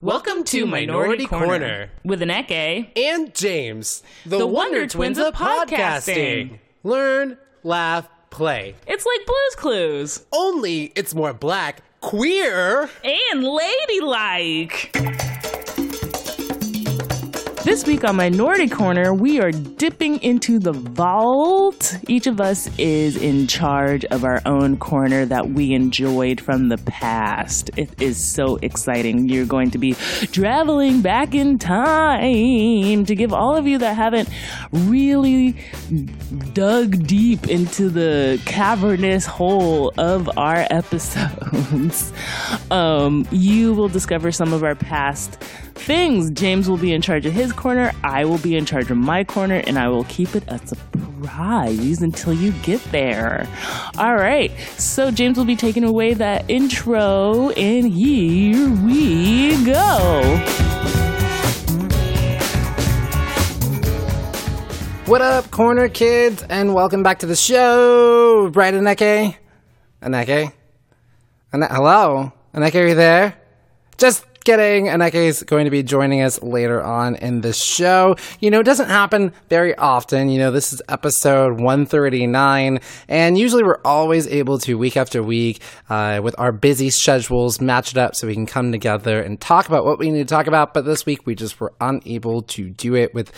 Welcome to Minority Corner with Aneke. and James, the, The Wonder, Wonder Twins of podcasting. podcasting. Learn, laugh, play. It's like Blue's Clues Only it's more black, queer. and ladylike. This week on Minority Corner, we are dipping into the vault. Each of us is in charge of our own corner that we enjoyed from the past. It is so exciting. You're going to be traveling back in time to give all of you that haven't really dug deep into the cavernous hole of our episodes. Um, you will discover some of our past things. James will be in charge of his corner, I will be in charge of my corner, and I will keep it a surprise until you get there. All right, so James will be taking away that intro, and here we go. What up, corner kids, and welcome back to the show. Bright Aneke? Aneke? Ane- Hello? Aneke, are you there? Just kidding. Aneke is going to be joining us later on in the show. You know, it doesn't happen very often. You know, this is episode 139, and usually we're always able to, week after week, uh, with our busy schedules, match it up so we can come together and talk about what we need to talk about. But this week, we just were unable to do it with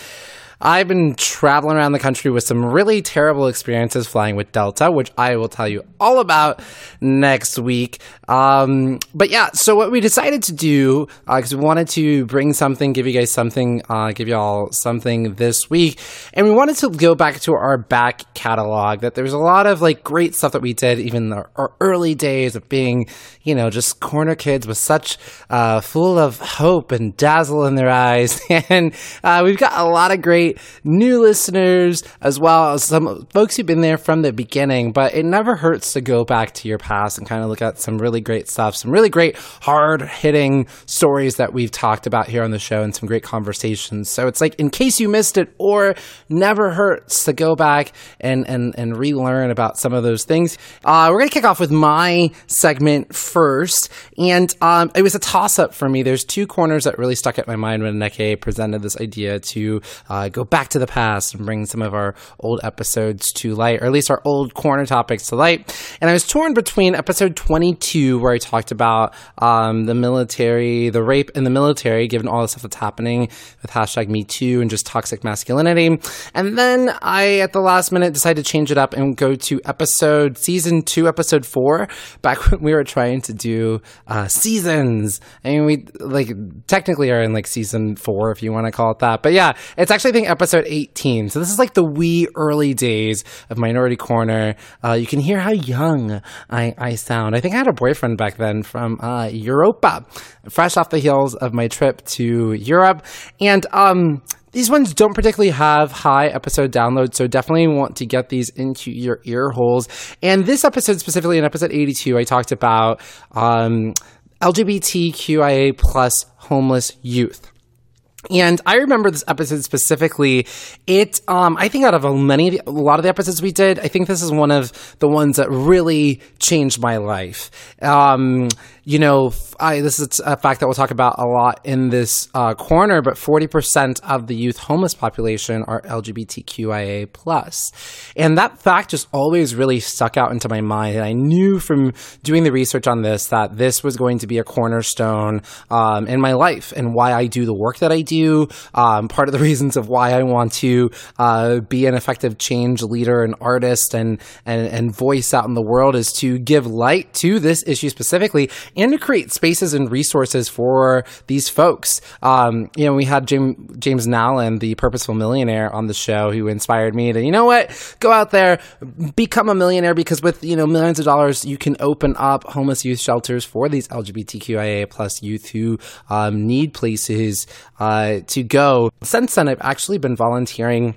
I've been traveling around the country with some really terrible experiences flying with Delta, which I will tell you all about next week. Um, but yeah, so what we decided to do, because we wanted to bring something, give you guys something, uh, give you all something this week, and we wanted to go back to our back catalog. That there's a lot of like great stuff that we did, even our, our early days of being, you know, just corner kids with such uh, full of hope and dazzle in their eyes, and uh, we've got a lot of great new listeners as well as some folks who've been there from the beginning. But it never hurts to go back to your past and kind of look at some really great stuff, some really great hard hitting stories that we've talked about here on the show, and some great conversations. So it's like in case you missed it, or never hurts to go back and and and relearn about some of those things. Uh, we're gonna kick off with my segment first, and um, it was a toss up for me. There's two corners that really stuck at my mind when Neke presented this idea to uh, go back to the past and bring some of our old episodes to light, or at least our old corner topics to light. And I was torn between episode 22, where I talked about um, the military, the rape in the military, given all the stuff that's happening with hashtag Me Too and just toxic masculinity. And then I, at the last minute, decided to change it up and go to episode season two, episode four, back when we were trying to do uh, seasons. I mean, we like technically are in like season four, if you want to call it that. But yeah, it's actually, I think, episode 18. So this is like the wee early days of Minority Corner. Uh, you can hear how young I, I sound. I think I had a boyfriend back then from uh, Europa, fresh off the heels of my trip to Europe. And, um, these ones don't particularly have high episode downloads, so definitely want to get these into your ear holes. And this episode specifically, in episode 82, I talked about um, LGBTQIA plus homeless youth. And I remember this episode specifically. It, um, I think out of many, a lot of the episodes we did, I think this is one of the ones that really changed my life. Um, you know, I, this is a fact that we'll talk about a lot in this uh, corner, but 40% of the youth homeless population are LGBTQIA. And that fact just always really stuck out into my mind. And I knew from doing the research on this that this was going to be a cornerstone um, in my life and why I do the work that I do. Um, part of the reasons of why I want to uh, be an effective change leader and artist and, and, and voice out in the world is to give light to this issue specifically and to create spaces and resources for these folks. Um, you know, we had James, James Nallen, the purposeful millionaire on the show who inspired me to, you know what, go out there, become a millionaire because with, you know, millions of dollars, you can open up homeless youth shelters for these LGBTQIA plus youth who um, need places uh, to go. Since then, I've actually been volunteering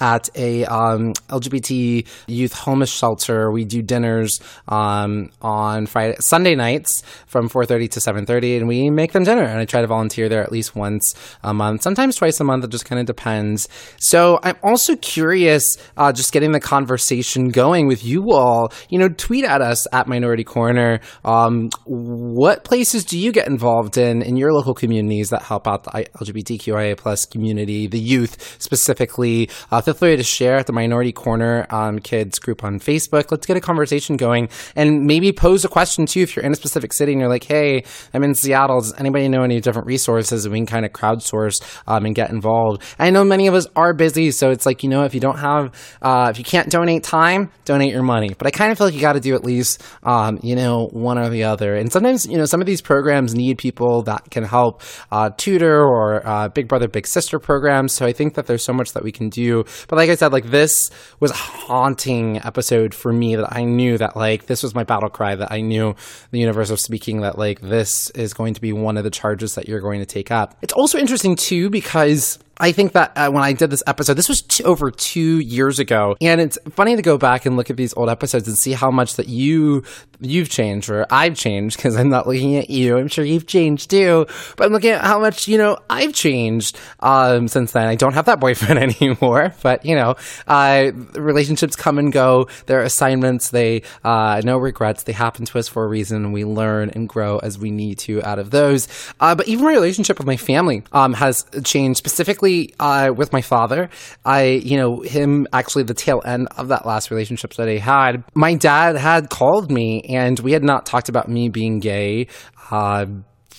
at a um, LGBT youth homeless shelter. We do dinners um, on Friday, Sunday nights from 4:30 to 7:30, and we make them dinner. And I try to volunteer there at least once a month, sometimes twice a month. It just kind of depends. So I'm also curious, uh, just getting the conversation going with you all. You know, tweet at us at Minority Corner. Um, what places do you get involved in in your local communities that help out the LGBTQIA plus community, the youth specifically? Uh, feel free to share at the Minority Corner um, Kids group on Facebook. Let's get a conversation going and maybe pose a question too if you're in a specific city and you're like, hey, I'm in Seattle. Does anybody know any different resources? And we can kind of crowdsource um, and get involved. I know many of us are busy, so it's like, you know, if you don't have, uh, if you can't donate time, donate your money. But I kind of feel like you got to do at least, um, you know, one or the other. And sometimes, you know, some of these programs need people that can help uh, tutor or uh, Big Brother, Big Sister programs. So I think that there's so much that we can do but like I said, like this was a haunting episode for me that I knew that like this was my battle cry that I knew the universe was speaking that like this is going to be one of the charges that you're going to take up. It's also interesting too because I think that uh, when I did this episode, this was over two years ago, and it's funny to go back and look at these old episodes and see how much that you you've changed or I've changed because I'm not looking at you. I'm sure you've changed too, but I'm looking at how much you know I've changed um, since then. I don't have that boyfriend anymore, but you know, uh, relationships come and go. They're assignments. They uh, no regrets. They happen to us for a reason. We learn and grow as we need to out of those. Uh, but even my relationship with my family um, has changed specifically uh, with my father. I, you know, him actually the tail end of that last relationship that I had. My dad had called me, and we had not talked about me being gay. Uh,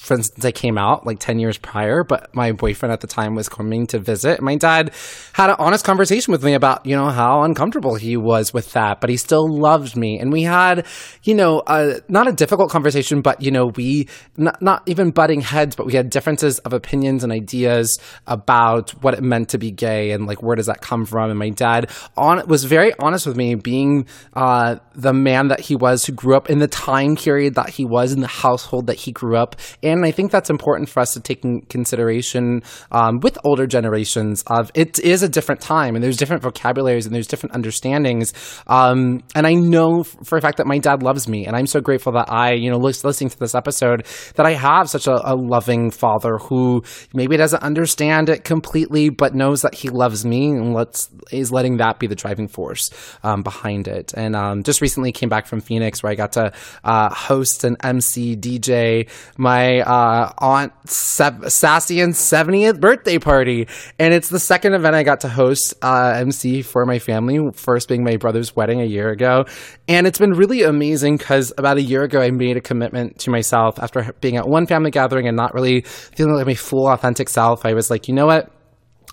for instance, I came out like 10 years prior, but my boyfriend at the time was coming to visit. My dad had an honest conversation with me about, you know, how uncomfortable he was with that, but he still loved me. And we had, you know, not a difficult conversation, but, you know, we, not, not even butting heads, but we had differences of opinions and ideas about what it meant to be gay and like, where does that come from? And my dad on, was very honest with me being, uh, the man that he was who grew up in the time period that he was in the household that he grew up in and I think that's important for us to take in consideration um, with older generations. Of it is a different time, and there's different vocabularies and there's different understandings. Um, and I know for a fact that my dad loves me, and I'm so grateful that I, you know, listening to this episode, that I have such a, a loving father who maybe doesn't understand it completely, but knows that he loves me and let's is letting that be the driving force um, behind it. And um, just recently came back from Phoenix where I got to uh, host an MC DJ my uh, Aunt Se- Sassian's 70th birthday party. And it's the second event I got to host uh, MC for my family, first being my brother's wedding a year ago. And it's been really amazing because about a year ago, I made a commitment to myself after being at one family gathering and not really feeling like my full authentic self. I was like, you know what?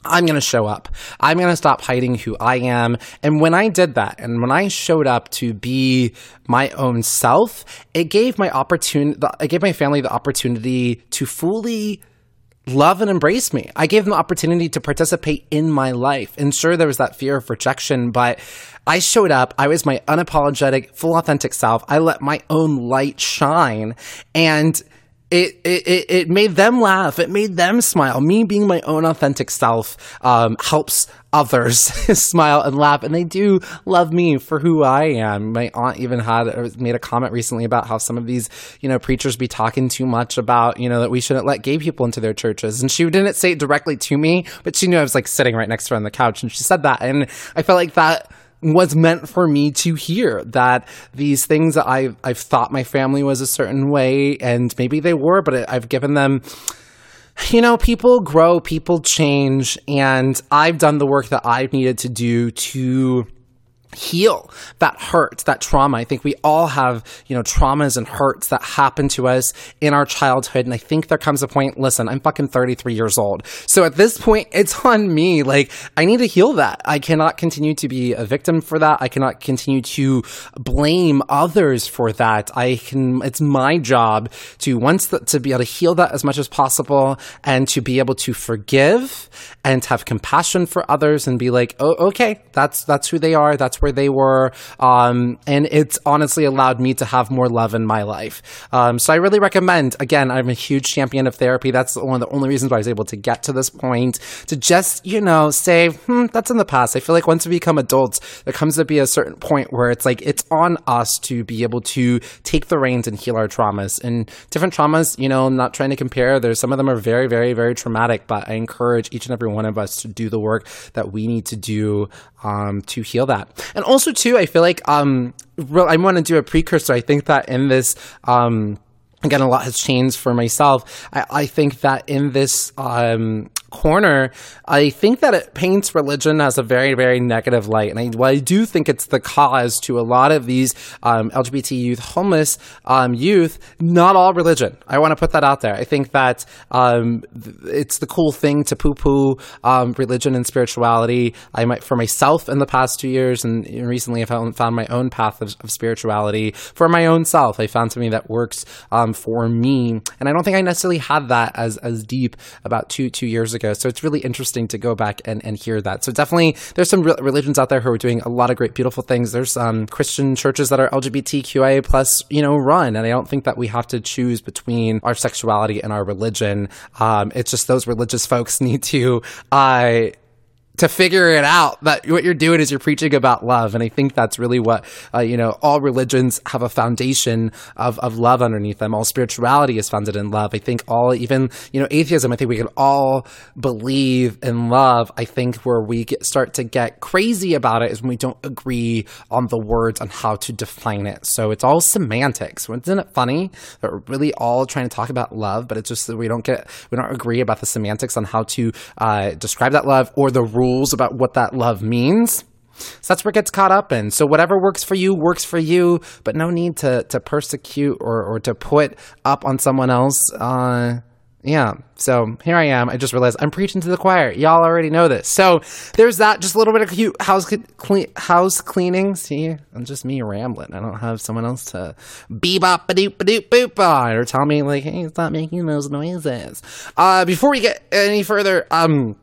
I'm going to show up. I'm going to stop hiding who I am. And when I did that, and when I showed up to be my own self, it gave my opportunity, it gave my family the opportunity to fully love and embrace me. I gave them the opportunity to participate in my life. And sure, there was that fear of rejection, but I showed up. I was my unapologetic, full authentic self. I let my own light shine. And it, it, it made them laugh. It made them smile. Me being my own authentic self um, helps others smile and laugh, and they do love me for who I am. My aunt even had uh, made a comment recently about how some of these, you know, preachers be talking too much about, you know, that we shouldn't let gay people into their churches. And she didn't say it directly to me, but she knew I was like sitting right next to her on the couch, and she said that, and I felt like that was meant for me to hear that these things that I I've thought my family was a certain way and maybe they were but I've given them you know people grow people change and I've done the work that I've needed to do to heal that hurt, that trauma. I think we all have, you know, traumas and hurts that happen to us in our childhood. And I think there comes a point, listen, I'm fucking 33 years old. So at this point, it's on me. Like, I need to heal that. I cannot continue to be a victim for that. I cannot continue to blame others for that. I can, it's my job to once the, to be able to heal that as much as possible and to be able to forgive and have compassion for others and be like, oh, okay, that's, that's who they are. That's where they were. Um, and it's honestly allowed me to have more love in my life. Um, so I really recommend, again, I'm a huge champion of therapy. That's one of the only reasons why I was able to get to this point to just, you know, say, hmm, that's in the past. I feel like once we become adults, there comes to be a certain point where it's like, it's on us to be able to take the reins and heal our traumas. And different traumas, you know, not trying to compare. There's some of them are very, very, very traumatic, but I encourage each and every one of us to do the work that we need to do um, to heal that. And also, too, I feel like um, I want to do a precursor. I think that in this, um, again, a lot has changed for myself. I, I think that in this um, corner, I think that it paints religion as a very, very negative light. And I, well, I do think it's the cause to a lot of these um, LGBT youth, homeless um, youth, not all religion. I want to put that out there. I think that um, it's the cool thing to poo poo religion and spirituality. I might, for myself in the past two years, and recently I've found, found my own path of, of, spirituality for my own self. I found something that works um, for me. And I don't think I necessarily had that as, as deep about two, two years ago ago. So it's really interesting to go back and, and hear that. So definitely, there's some re- religions out there who are doing a lot of great, beautiful things. There's um, Christian churches that are LGBTQIA plus, you know, run, and I don't think that we have to choose between our sexuality and our religion. Um, it's just those religious folks need to. Uh, to figure it out that what you're doing is you're preaching about love. And i think that's really what uh, you know all religions have a foundation of, of love underneath them. All spirituality is founded in love. I think all even you know atheism i think we can all believe in love. I think where we get, start to get crazy about it is when we don't agree on the words on how to define it. So it's all semantics. Isn't it funny that we're really all trying to talk about love but it's just that we don't get we don't agree about the semantics on how to uh, describe that love or the rules rules about what that love means. So that's where it gets caught up in. So whatever works for you works for you, but no need to to persecute or or to put up on someone else. Uh, yeah. So here I am. I just realized I'm preaching to the choir. Y'all already know this. So there's that. Just a little bit of cute house clean, house cleaning. See, I'm just me rambling. I don't have someone else to bebop a doop a doop boop on or tell me like, hey, stop making those noises. Uh, before we get any further, um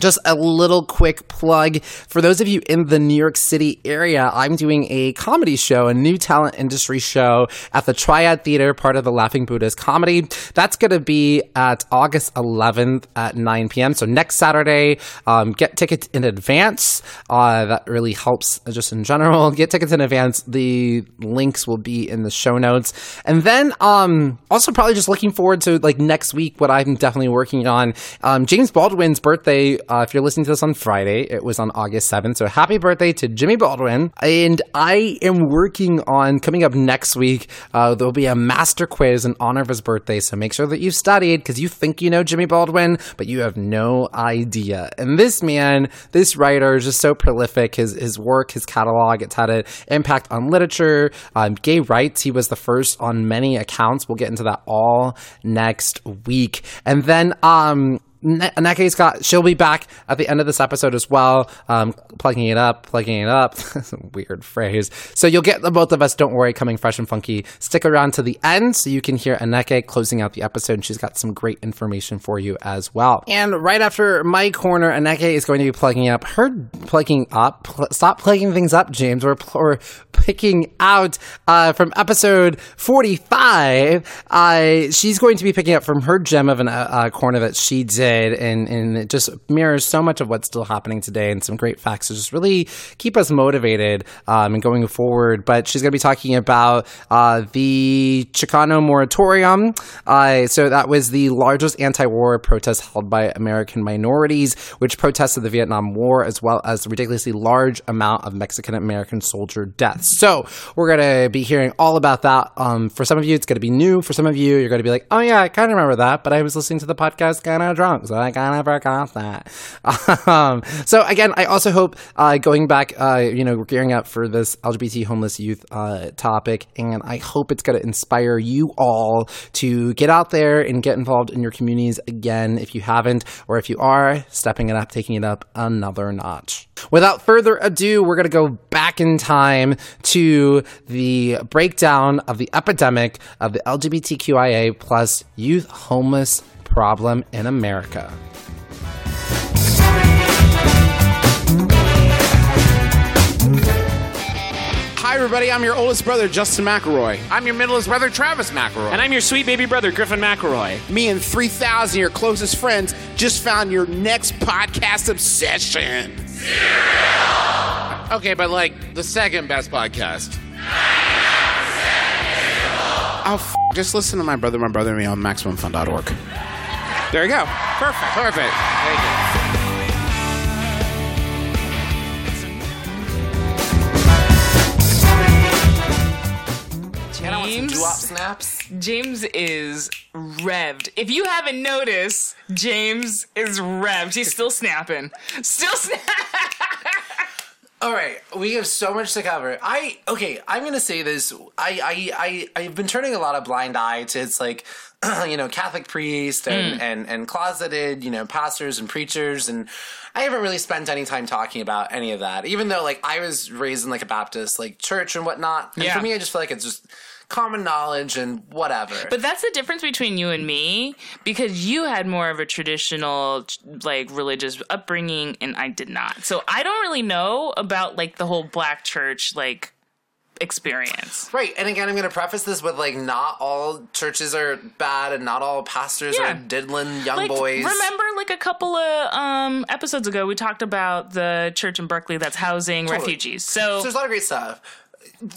just a little quick plug for those of you in the New York City area. I'm doing a comedy show, a new talent industry show at the Triad Theater, part of the Laughing Buddha's Comedy. That's going to be at August 11th at 9 p.m. So next Saturday, um, get tickets in advance. Uh, that really helps just in general. Get tickets in advance. The links will be in the show notes. And then um, also probably just looking forward to like next week, what I'm definitely working on. Um, James Baldwin's birthday uh, if you're listening to this on Friday, it was on August 7th. So happy birthday to Jimmy Baldwin. And I am working on coming up next week. Uh, there'll be a master quiz in honor of his birthday. So make sure that you've studied because you think you know Jimmy Baldwin, but you have no idea. And this man, this writer is just so prolific. His, his work, his catalog, it's had an impact on literature, um, gay rights. He was the first on many accounts. We'll get into that all next week. And then, um, Neke's got she'll be back at the end of this episode as well, um, plugging it up, plugging it up. Weird phrase. So you'll get the both of us. Don't worry, coming fresh and funky. Stick around to the end so you can hear Aneke closing out the episode. And she's got some great information for you as well. And right after my corner, Aneke is going to be plugging up her plugging up. Pl- stop plugging things up, James. We're, pl- we're picking out uh, from episode forty-five. Uh, she's going to be picking up from her gem of a uh, corner that she did did, and and it just mirrors so much of what's still happening today, and some great facts to just really keep us motivated um, and going forward. But she's going to be talking about uh, the Chicano moratorium. Uh, so that was the largest anti-war protest held by American minorities, which protested the Vietnam War as well as the ridiculously large amount of Mexican American soldier deaths. So we're going to be hearing all about that. Um, for some of you, it's going to be new. For some of you, you're going to be like, "Oh yeah, I kind of remember that," but I was listening to the podcast kind of drunk so I kind of that. Um, so again, I also hope uh, going back, uh, you know, gearing up for this LGBT homeless youth uh, topic, and I hope it's going to inspire you all to get out there and get involved in your communities again if you haven't, or if you are, stepping it up, taking it up another notch. Without further ado, we're going to go back in time to the breakdown of the epidemic of the LGBTQIA plus youth homeless problem in America. Hi, everybody. I'm your oldest brother, Justin McElroy. I'm your middleest brother, Travis McElroy. And I'm your sweet baby brother, Griffin McElroy. Me and 3,000 of your closest friends just found your next podcast obsession. okay, but like the second best podcast. Oh, f- just listen to my brother, my brother, and me on MaximumFun.org. There you go. Perfect. Perfect. Thank you. And I want some James? doo-wop snaps. James is revved. If you haven't noticed, James is revved. He's still snapping. Still snapping. All right, we have so much to cover. I okay, I'm gonna say this. I I I I've been turning a lot of blind eye to it's like, you know, Catholic priests and hmm. and and closeted, you know, pastors and preachers, and I haven't really spent any time talking about any of that. Even though like I was raised in like a Baptist like church and whatnot, and Yeah. for me, I just feel like it's just common knowledge and whatever. But that's the difference between you and me because you had more of a traditional like religious upbringing and I did not. So I don't really know about like the whole black church like experience. Right, and again, I'm going to preface this with like, not all churches are bad, and not all pastors Yeah. are diddling young Like boys. remember like a couple of um episodes ago we talked about the church in Berkeley that's housing refugees. So There's a lot of great stuff.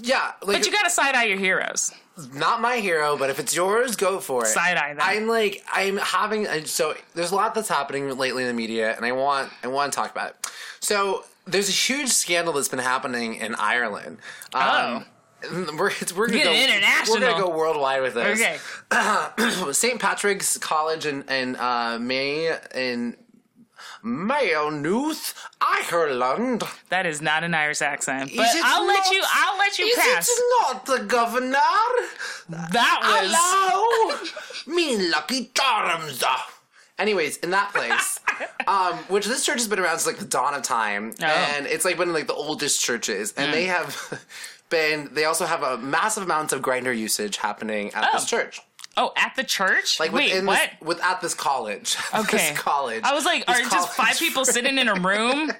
Yeah, like but you got to side eye your heroes. not my hero, but if it's yours, go for it. Side eye them. I'm like, I'm having so. There's a lot that's happening lately in the media, and I want I want to talk about it. So there's a huge scandal that's been happening in Ireland. Um, We're, we're gonna go international. We're gonna go worldwide with this. Okay. St. Patrick's College in, in uh, May in Maynooth, Ireland. That is not an Irish accent. But I'll let you I'll let you Is pass. it not the governor? That was Hello, me lucky charms. Anyways, in that place, um, which this church has been around since like the dawn of time, Oh. and it's like one of like the oldest churches, and they have been. They also have a massive amount of Grindr usage happening at Oh. this church. Oh, at the church? Like Wait, within what? This, with at this college. Okay. this college. I was like, are just five people sitting in a room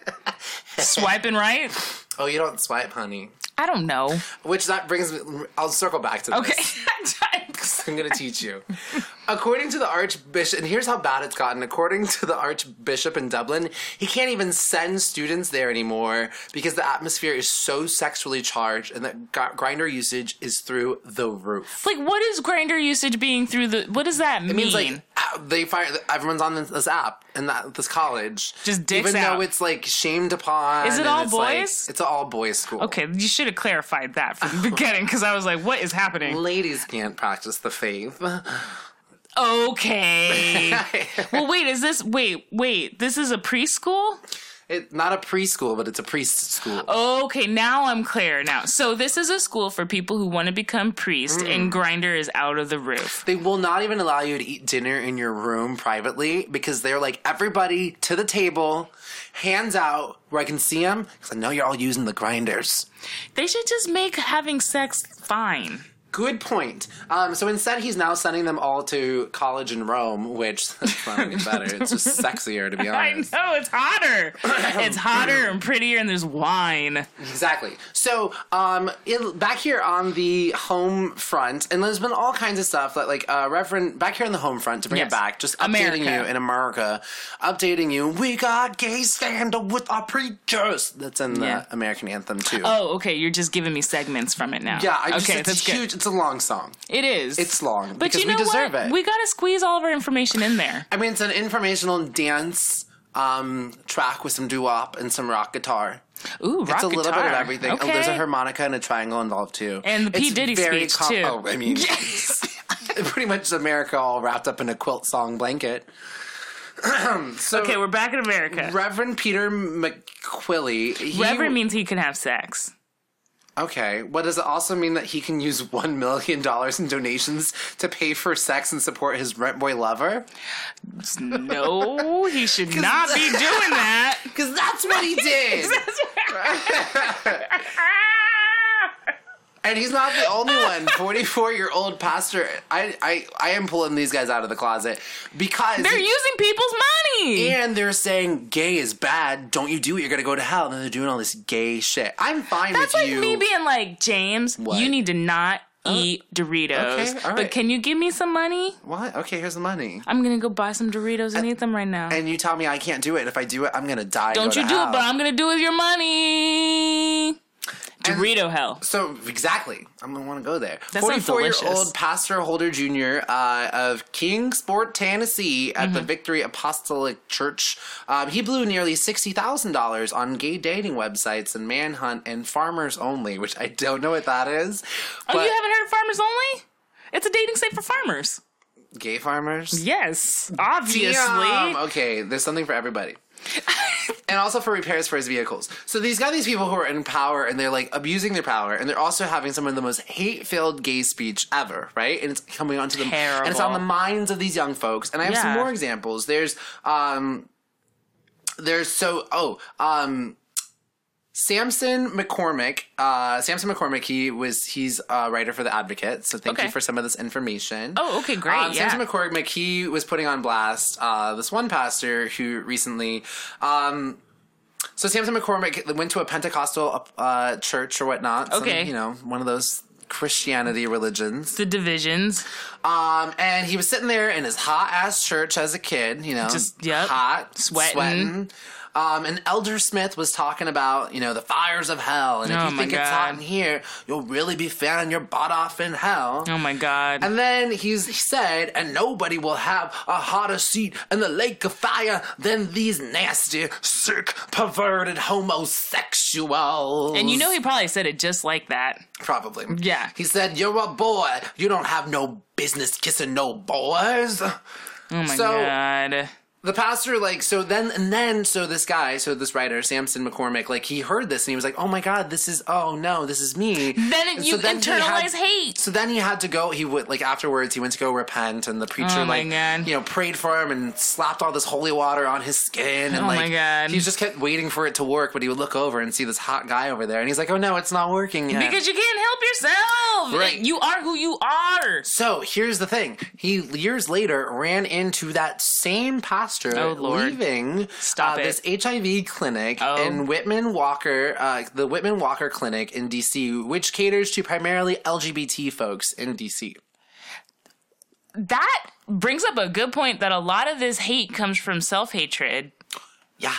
swiping right? Oh, you don't swipe, honey. I don't know. Which that brings me. I'll circle back to this. Okay. I'm going to teach you. According to the Archbishop, and here's how bad it's gotten. According to the Archbishop in Dublin, he can't even send students there anymore because the atmosphere is so sexually charged and that gr- Grindr usage is through the roof. like, what is Grindr usage being through the? What does that mean? It means like uh, they fire everyone's on this, app and that this college. Just dicks even out. though it's like shamed upon. Is it all it's, like- boys? it's all boys school. okay, you should have clarified that from the beginning because I was like, what is happening? Ladies can't practice the faith. Okay. well, wait, is this? Wait, wait, this is a preschool? It, not a preschool, but it's a priest school. Okay, now I'm clear. Now, so this is a school for people who want to become priest, Mm. and Grindr is out of the roof. They will not even allow you to eat dinner in your room privately because they're like, everybody to the table, hands out where I can see them because I know you're all using the Grindrs. They should just make having sex fine. Good point. Um, so instead, he's now sending them all to college in Rome, which not any better. It's just sexier, to be honest. I know it's hotter. it's hotter and prettier, and there's wine. Exactly. So, um, in, back here on the home front, and there's been all kinds of stuff that, like, uh, Reverend, back here on the home front, to bring Yes. it back, just updating America. you in America, updating you. We got gay scandal with our preachers. That's in the Yeah. American anthem too. Oh, okay. You're just giving me segments from it now. yeah, I just, okay, it's that's a good. It's a long song. It is. It's long but because you know we deserve what? it. We gotta squeeze all of our information in there. I mean, it's an informational dance um, track with some doo wop and some rock guitar. Ooh, rock It's a little bit of guitar. everything. Oh, Okay. there's a harmonica and a triangle involved too. And the P. It's Diddy very speech, too. Oh, I mean, yes. pretty much America all wrapped up in a quilt song blanket. so, okay, we're back in America. Reverend Peter McQuilly. He, Reverend means he can have sex. Okay, what does it also mean that he can use one million dollars in donations to pay for sex and support his rent boy lover? No, he should not be doing that. Because that's what he did. And he's not the only one. 44 year old pastor. I, I, I am pulling these guys out of the closet because. They're using people's money. and they're saying gay is bad. Don't you do it? You're gonna go to hell. And then they're doing all this gay shit. I'm fine with that. That's with like you. me being like, James, What? you need to not uh, eat Doritos. okay, all But can you give me some money? what? Okay, here's the money. I'm gonna go buy some Doritos and eat them right now. And you tell me I can't do it. If I do it, I'm gonna die. Don't go you do hell. it, but I'm gonna do it with your money. Dorito hell. So exactly, I'm gonna want to go there. That sounds Forty-four-year-old. Pastor Holder Jr. Uh, of Kingsport, Tennessee, at the Mm-hmm. Victory Apostolic Church, um, he blew nearly sixty thousand dollars on gay dating websites and Manhunt and Farmers Only, which I don't know what that is. Oh, you haven't heard of Farmers Only? It's a dating site for farmers. gay farmers. Yes, obviously. Damn. Okay, there's something for everybody. and also for repairs for his vehicles. So these got these people who are in power and they're like abusing their power and they're also having some of the most hate-filled gay speech ever, right? And it's coming onto them and it's on the minds of these young folks. And I have some more examples. There's um there's so oh, um Samson McCormick, uh, Samson McCormick, he was he's a writer for the Advocate, so thank Okay. you for some of this information. Oh, okay, great, Um, yeah. Samson McCormick, he was putting on blast uh, this one pastor who recently. Um, so Samson McCormick went to a Pentecostal uh, church or whatnot. some, Okay. you know, one of those Christianity religions. the divisions. Um, and he was sitting there in his hot ass church as a kid, you know, Just, yep, hot, sweating. sweating. Um, and Elder Smith was talking about, you know, the fires of hell. And if Oh you think it's hot in here, you'll really be fanning your butt off in hell. Oh my god. And then he's, he said, and nobody will have a hotter seat in the lake of fire than these nasty, sick, perverted homosexuals. And you know he probably said it just like that. Probably. Yeah. He said, You're a boy. You don't have no business kissing no boys. Oh my So- god. The pastor, like, so then, and then, so this guy, so this writer, Samson McCormick, like, he heard this and he was like, oh my god, this is, oh no, this is me. Then it, you so then he had- internalize hate. So then he had to go. He would like afterwards. He went to go repent, and the preacher Oh like God. you know prayed for him and slapped all this holy water on his skin. And Oh like my God. he just kept waiting for it to work, but he would look over and see this hot guy over there, and he's like, "Oh no, it's not working yet." Because you can't help yourself. Right. You are who you are. so here's the thing: he years later ran into that same pastor Oh, leaving Stop uh, this HIV clinic Oh. in Whitman Walker, uh, the Whitman Walker Clinic in DC, which caters to primarily LGBT folks in DC. That brings up a good point that a lot of this hate comes from self hatred. Yeah.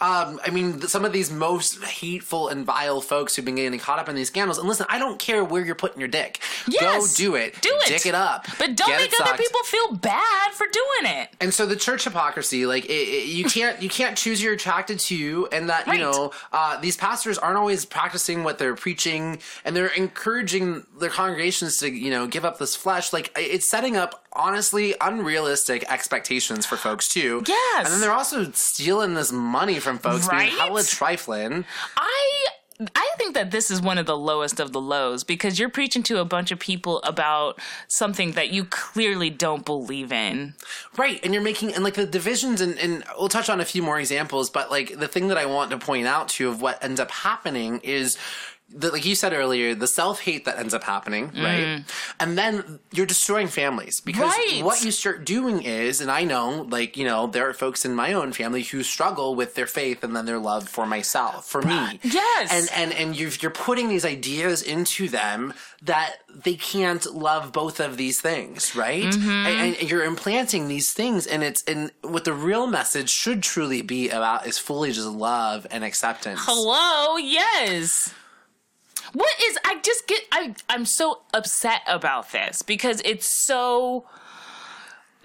Um, I mean, some of these most hateful and vile folks who've been getting caught up in these scandals. And listen, I don't care where you're putting your dick. Yes. Go do it. Do it. Dick it up. But don't make other people feel bad for doing it. And so the church hypocrisy, like it, it- you can't you can't choose who you're attracted to, and that Right. you know uh, these pastors aren't always practicing what they're preaching, and they're encouraging their congregations to you know give up this flesh. Like it's setting up honestly unrealistic expectations for folks too. Yes. and then they're also stealing this money from folks, being Right? hella trifling. I I think that this is one of the lowest of the lows because you're preaching to a bunch of people about something that you clearly don't believe in. Right, and you're making and like the divisions, and, and we'll touch on a few more examples. But like the thing that I want to point out to of what ends up happening is. The, like you said earlier, the self hate that ends up happening, right? And then you're destroying families because Right. what you start doing is, and I know, like, you know, there are folks in my own family who struggle with their faith and then their love for myself, for me. Yes. And and and you're, you're putting these ideas into them that they can't love both of these things, right? Mm-hmm. And, and you're implanting these things, and it's and what the real message should truly be about is fully just love and acceptance. Hello, yes. What is I just get I I'm so upset about this because it's so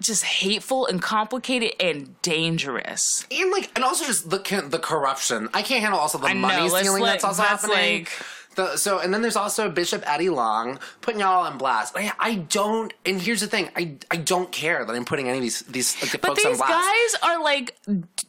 just hateful and complicated and dangerous. And like, and also just the the corruption. I can't handle also the I money let's stealing like- that's also happening. like- The, so and then there's also Bishop Eddie Long putting y'all on blast. I, I don't. And here's the thing. I I don't care that I'm putting any of these these like, the But folks on blast. these guys are like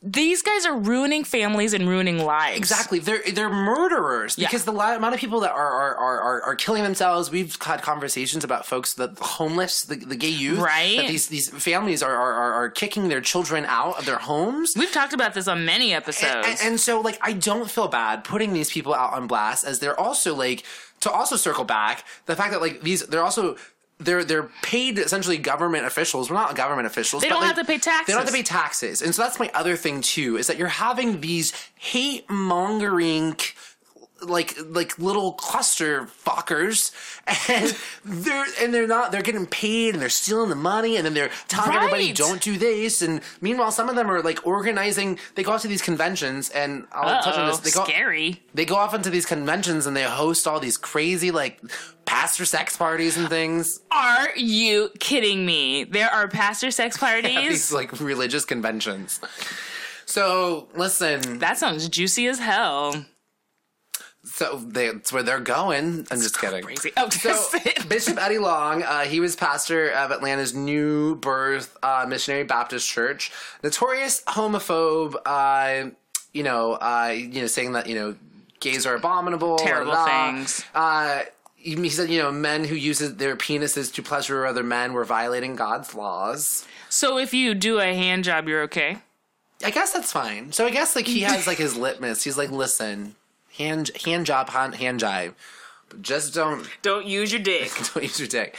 these guys are ruining families and ruining lives. Exactly, they're they're murderers Yeah. because the li- amount of people that are are, are are are killing themselves. We've had conversations about folks that homeless, the, the gay youth, Right. That these these families are, are are are kicking their children out of their homes. We've talked about this on many episodes. And, and so, like, I don't feel bad putting these people out on blast as they're also like to also circle back, the fact that like these, they're also. They're they're paid essentially government officials. Well, not government officials. They don't like, have to pay taxes. They don't have to pay taxes, and so that's my other thing too. Is that you're having these hate mongering like like little cluster fuckers and they're and they're not they're getting paid and they're stealing the money and then they're telling everybody Right. don't do this and meanwhile some of them are like organizing they go out to these conventions and I'll touch on Uh-oh, this they go scary. they go off into these conventions and they host all these crazy like pastor sex parties and things Are you kidding me? There are pastor sex at these parties. like religious conventions so listen that sounds juicy as hell. So they, that's where they're going i'm just kidding Crazy. Oh, So, Bishop Eddie Long, uh, he was pastor of Atlanta's New Birth uh, Missionary Baptist Church. Notorious homophobe, uh, you know, uh, you know, saying that you know, gays are abominable, Terrible blah, blah. things. Uh, he he said, you know, men who use their penises to pleasure other men were violating God's laws. so if you do a hand job, you're okay. I guess that's fine. So I guess like he has like his litmus. He's like, listen, hand hand job, hand, hand jive, but just don't Don't use your dick. Don't use your dick.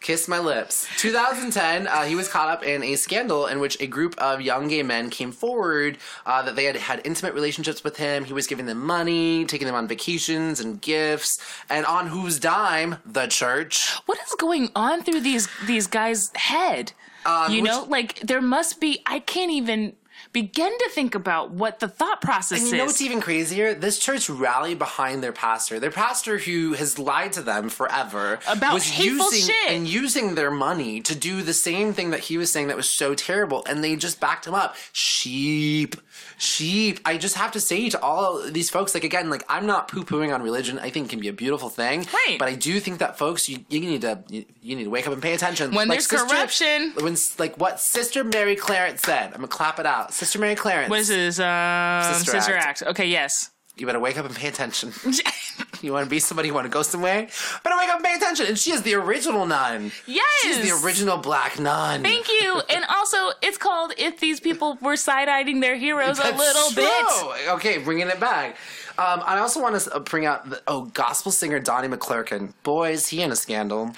Kiss my lips. 2010, uh, he was caught up in a scandal in which a group of young gay men came forward uh, that they had had intimate relationships with him. He was giving them money, taking them on vacations and gifts, and on whose dime? The church. What is going on through these these guys' head? you know, like there must be. I can't even begin to think about what the thought process And is. you know what's even crazier? This church rallied behind their pastor. Their pastor who has lied to them forever About was hateful using shit. and using their money to do the same thing that he was saying that was so terrible, and they just backed him up. Sheep, sheep. I just have to say to all these folks, like again, like I'm not poo pooing on religion. I think it can be a beautiful thing, Right. But I do think that folks, you, you need to you, you need to wake up and pay attention. When Like there's Sister- corruption. when like what Sister Mary Clarence said. I'm gonna clap it out. Sister Mary Clarence. What is this? Um, Sister Sister, Act. Act. Okay, yes. You better wake up and pay attention. You want to be somebody, you want to go somewhere? Better wake up and pay attention. And she is the original nun. Yes. She's the original black nun. Thank you. And also, it's called "If These People Were Side Eyeing Their Heroes a That's Little Bit." true. Okay, bringing it back. Um, I also want to bring out the, oh gospel singer Donnie McClurkin. Boy, is he in a scandal.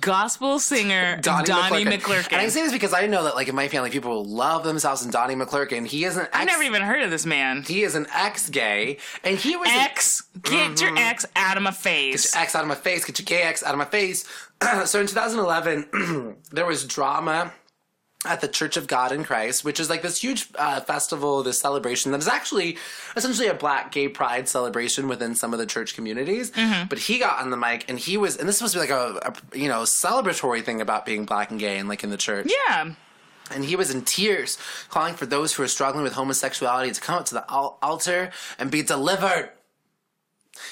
Gospel singer Donnie, McClurkin. And I say this because I know that like in my family, people love themselves in Donnie McClurkin. He is an ex. I've never even heard of this man. He is an ex-gay, and he was ex. X, get your ex out of my face. Get your ex out of my face, get your gay X out of my face. so in 2011, there was drama at the Church of God in Christ, which is like this huge uh, festival, this celebration that is actually essentially a black gay pride celebration within some of the church communities. But he got on the mic and he was, and this was like a, a you know celebratory thing about being black and gay and like in the church. yeah. And he was in tears, calling for those who are struggling with homosexuality to come up to the al- altar and be delivered.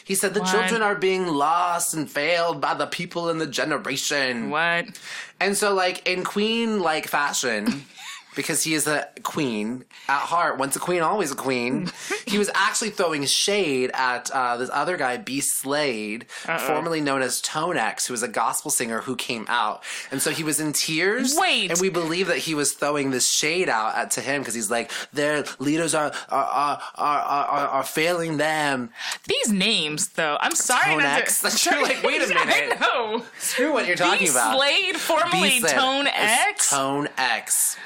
He said the What? children are being lost and failed by the people in the generation. What? And so, like, in queen like fashion, because he is a queen at heart, once a queen, always a queen, he was actually throwing shade at uh, this other guy, B. Slade, formerly known as Tone X, who was a gospel singer who came out. And so he was in tears. Wait. And we believe that he was throwing this shade out at, to him because he's like, their leaders are, are, are, are, are, are failing them. These names, though. I'm sorry. Tone not X? To, That's true, like, wait a minute. I know. Screw what you're talking B. about. Slade, formerly B. Slade Tone X. Tone X.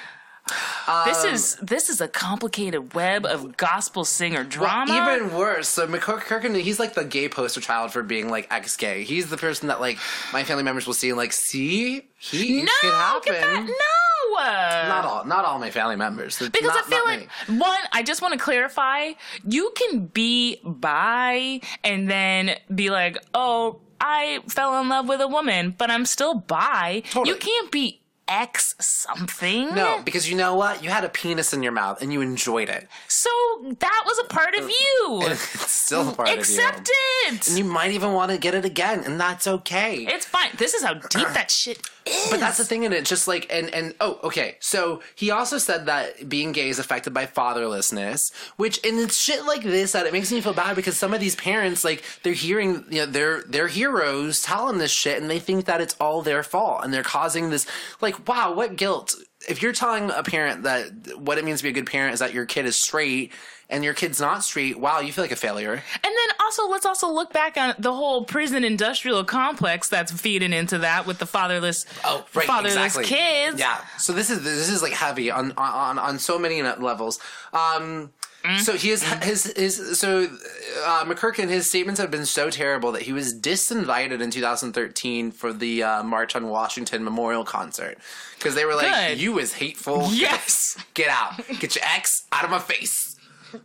This um, is this is a complicated web of gospel singer Well, drama. even worse. So McClurkin, he's like the gay poster child for being like ex-gay. He's the person that like my family members will see and like, see, he no, could happen. that- no. Not all, not all my family members. It's Because not- I feel like me. one, I just want to clarify: you can be bi and then be like, "Oh, I fell in love with a woman, but I'm still bi." Totally. You can't be X something. no, because you know what? You had a penis in your mouth and you enjoyed it. So that was a part of uh, you. It's still a part Accept of you. it. And you might even want to get it again, and that's okay. it's fine. This is how deep that shit is. But that's the thing in it, just like and and oh, okay. So he also said that being gay is affected by fatherlessness, which and it's shit like this that it makes me feel bad because some of these parents like they're hearing you know their their heroes tell them this shit and they think that it's all their fault and they're causing this like wow what guilt if you're telling a parent that what it means to be a good parent is that your kid is straight and your kid's not straight, wow, you feel like a failure. And then also, let's also look back on the whole prison industrial complex that's feeding into that with the fatherless, Oh, right, fatherless exactly. kids. Yeah. So this is this is like heavy on on on so many levels. Um. So he is his his so uh, McClurkin his statements have been so terrible that he was disinvited in 2013 for the uh, March on Washington Memorial concert because they were like Good. you is hateful Yes. get out get your ex out of my face.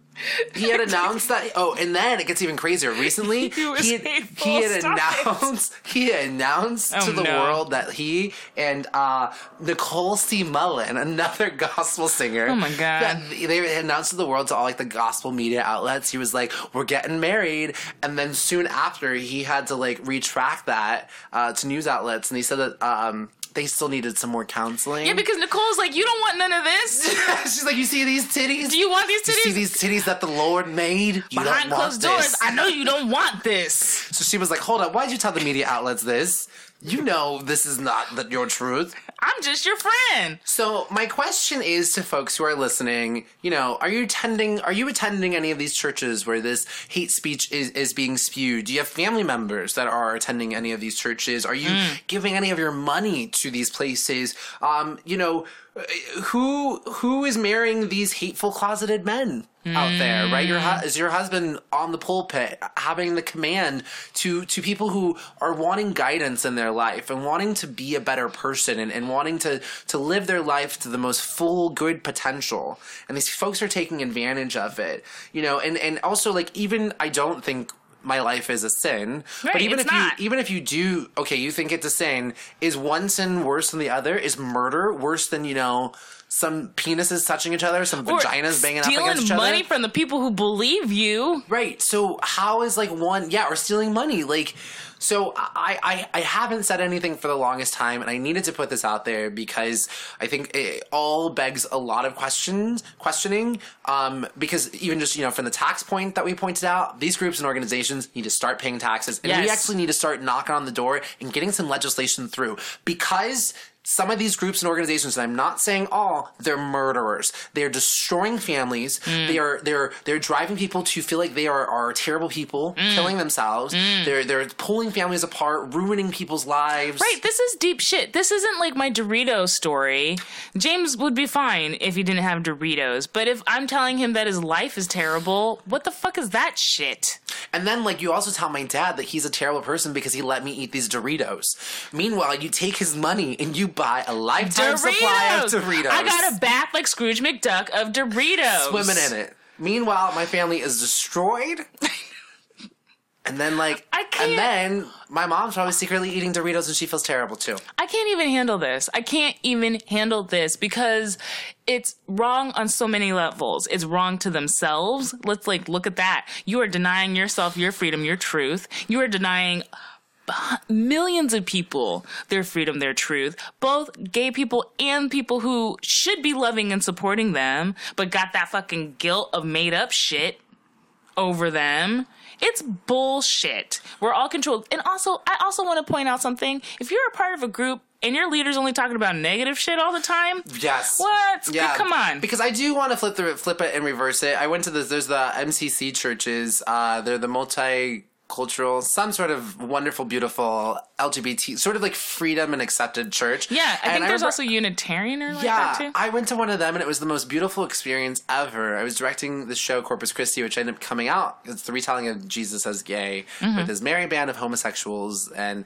He had announced that. Oh, and then it gets even crazier. Recently, He was had, hateful. he had Stop it. announced he had announced Oh, to the no. world that he and uh, Nicole C. Mullen, another gospel singer, Oh, my God. they announced to the world to all like the gospel media outlets. He was like, "We're getting married," and then soon after, he had to like retract that uh, to news outlets, and he said that. Um, they still needed some more counseling. Yeah, because Nicole's like, you don't want none of this. she's like, "You see these titties? Do you want these titties? You see these titties that the Lord made? You Behind don't want closed doors, this." I know you don't want this. So she was like, "Hold up, why'd you tell the media outlets this? You know this is not the, your truth." I'm just your friend. So my question is to folks who are listening, you know, are you attending are you attending any of these churches where this hate speech is, is being spewed? Do you have family members that are attending any of these churches? Are you giving any of your money to these places? Um, you know, who who is marrying these hateful closeted men out there, right? Your mm. hu- is your husband on the pulpit having the command to to people who are wanting guidance in their life and wanting to be a better person and, and wanting to to live their life to the most full good potential. And these folks are taking advantage of it. You know, and and also like even I don't think my life is a sin. Right, but even if not. you even if you do okay, you think it's a sin, is one sin worse than the other? Is murder worse than, you know, some penises touching each other, some Or vaginas banging up against each other. money from the people who believe you. Right. So how is like one yeah, or stealing money? Like so I, I I haven't said anything for the longest time and I needed to put this out there because I think it all begs a lot of questions questioning. Um because even just, you know, from the tax point that we pointed out, these groups and organizations need to start paying taxes. And we actually need to start knocking on the door and getting some legislation through. Because some of these groups and organizations, and I'm not saying all, they're murderers. They're destroying families. Mm. They are they're they're driving people to feel like they are, are terrible people, Mm. killing themselves. They're they're pulling families apart, ruining people's lives. Right, this is deep shit. This isn't like my Doritos story. James would be fine if he didn't have Doritos, but if I'm telling him that his life is terrible, what the fuck is that shit? And then like you also tell my dad that he's a terrible person because he let me eat these Doritos. Meanwhile, you take his money and you buy a lifetime supply of Doritos. I got a bath like Scrooge McDuck of Doritos. swimming in it. Meanwhile, my family is destroyed. and then, like, I can't- and then my mom's probably secretly eating Doritos and she feels terrible too. I can't even handle this. I can't even handle this because it's wrong on so many levels. It's wrong to themselves. Let's like look at that. You are denying yourself your freedom, your truth. You are denying millions of people their freedom, their truth, both gay people and people who should be loving and supporting them, but got that fucking guilt of made up shit over them. It's bullshit. We're all controlled. And also, I also want to point out something. If you're a part of a group and your leader's only talking about negative shit all the time, Yes. what? Yeah. Come on. Because I do want to flip the flip it and reverse it. I went to this. There's the MCC churches. Uh, they're the multicultural, some sort of wonderful, beautiful LGBT, sort of like freedom and accepted church. yeah, I And think there's remember- also Unitarian or like yeah, that too. I went to one of them and it was the most beautiful experience ever. I was directing the show Corpus Christi, which ended up coming out. It's the retelling of Jesus as gay Mm-hmm. with his merry band of homosexuals and.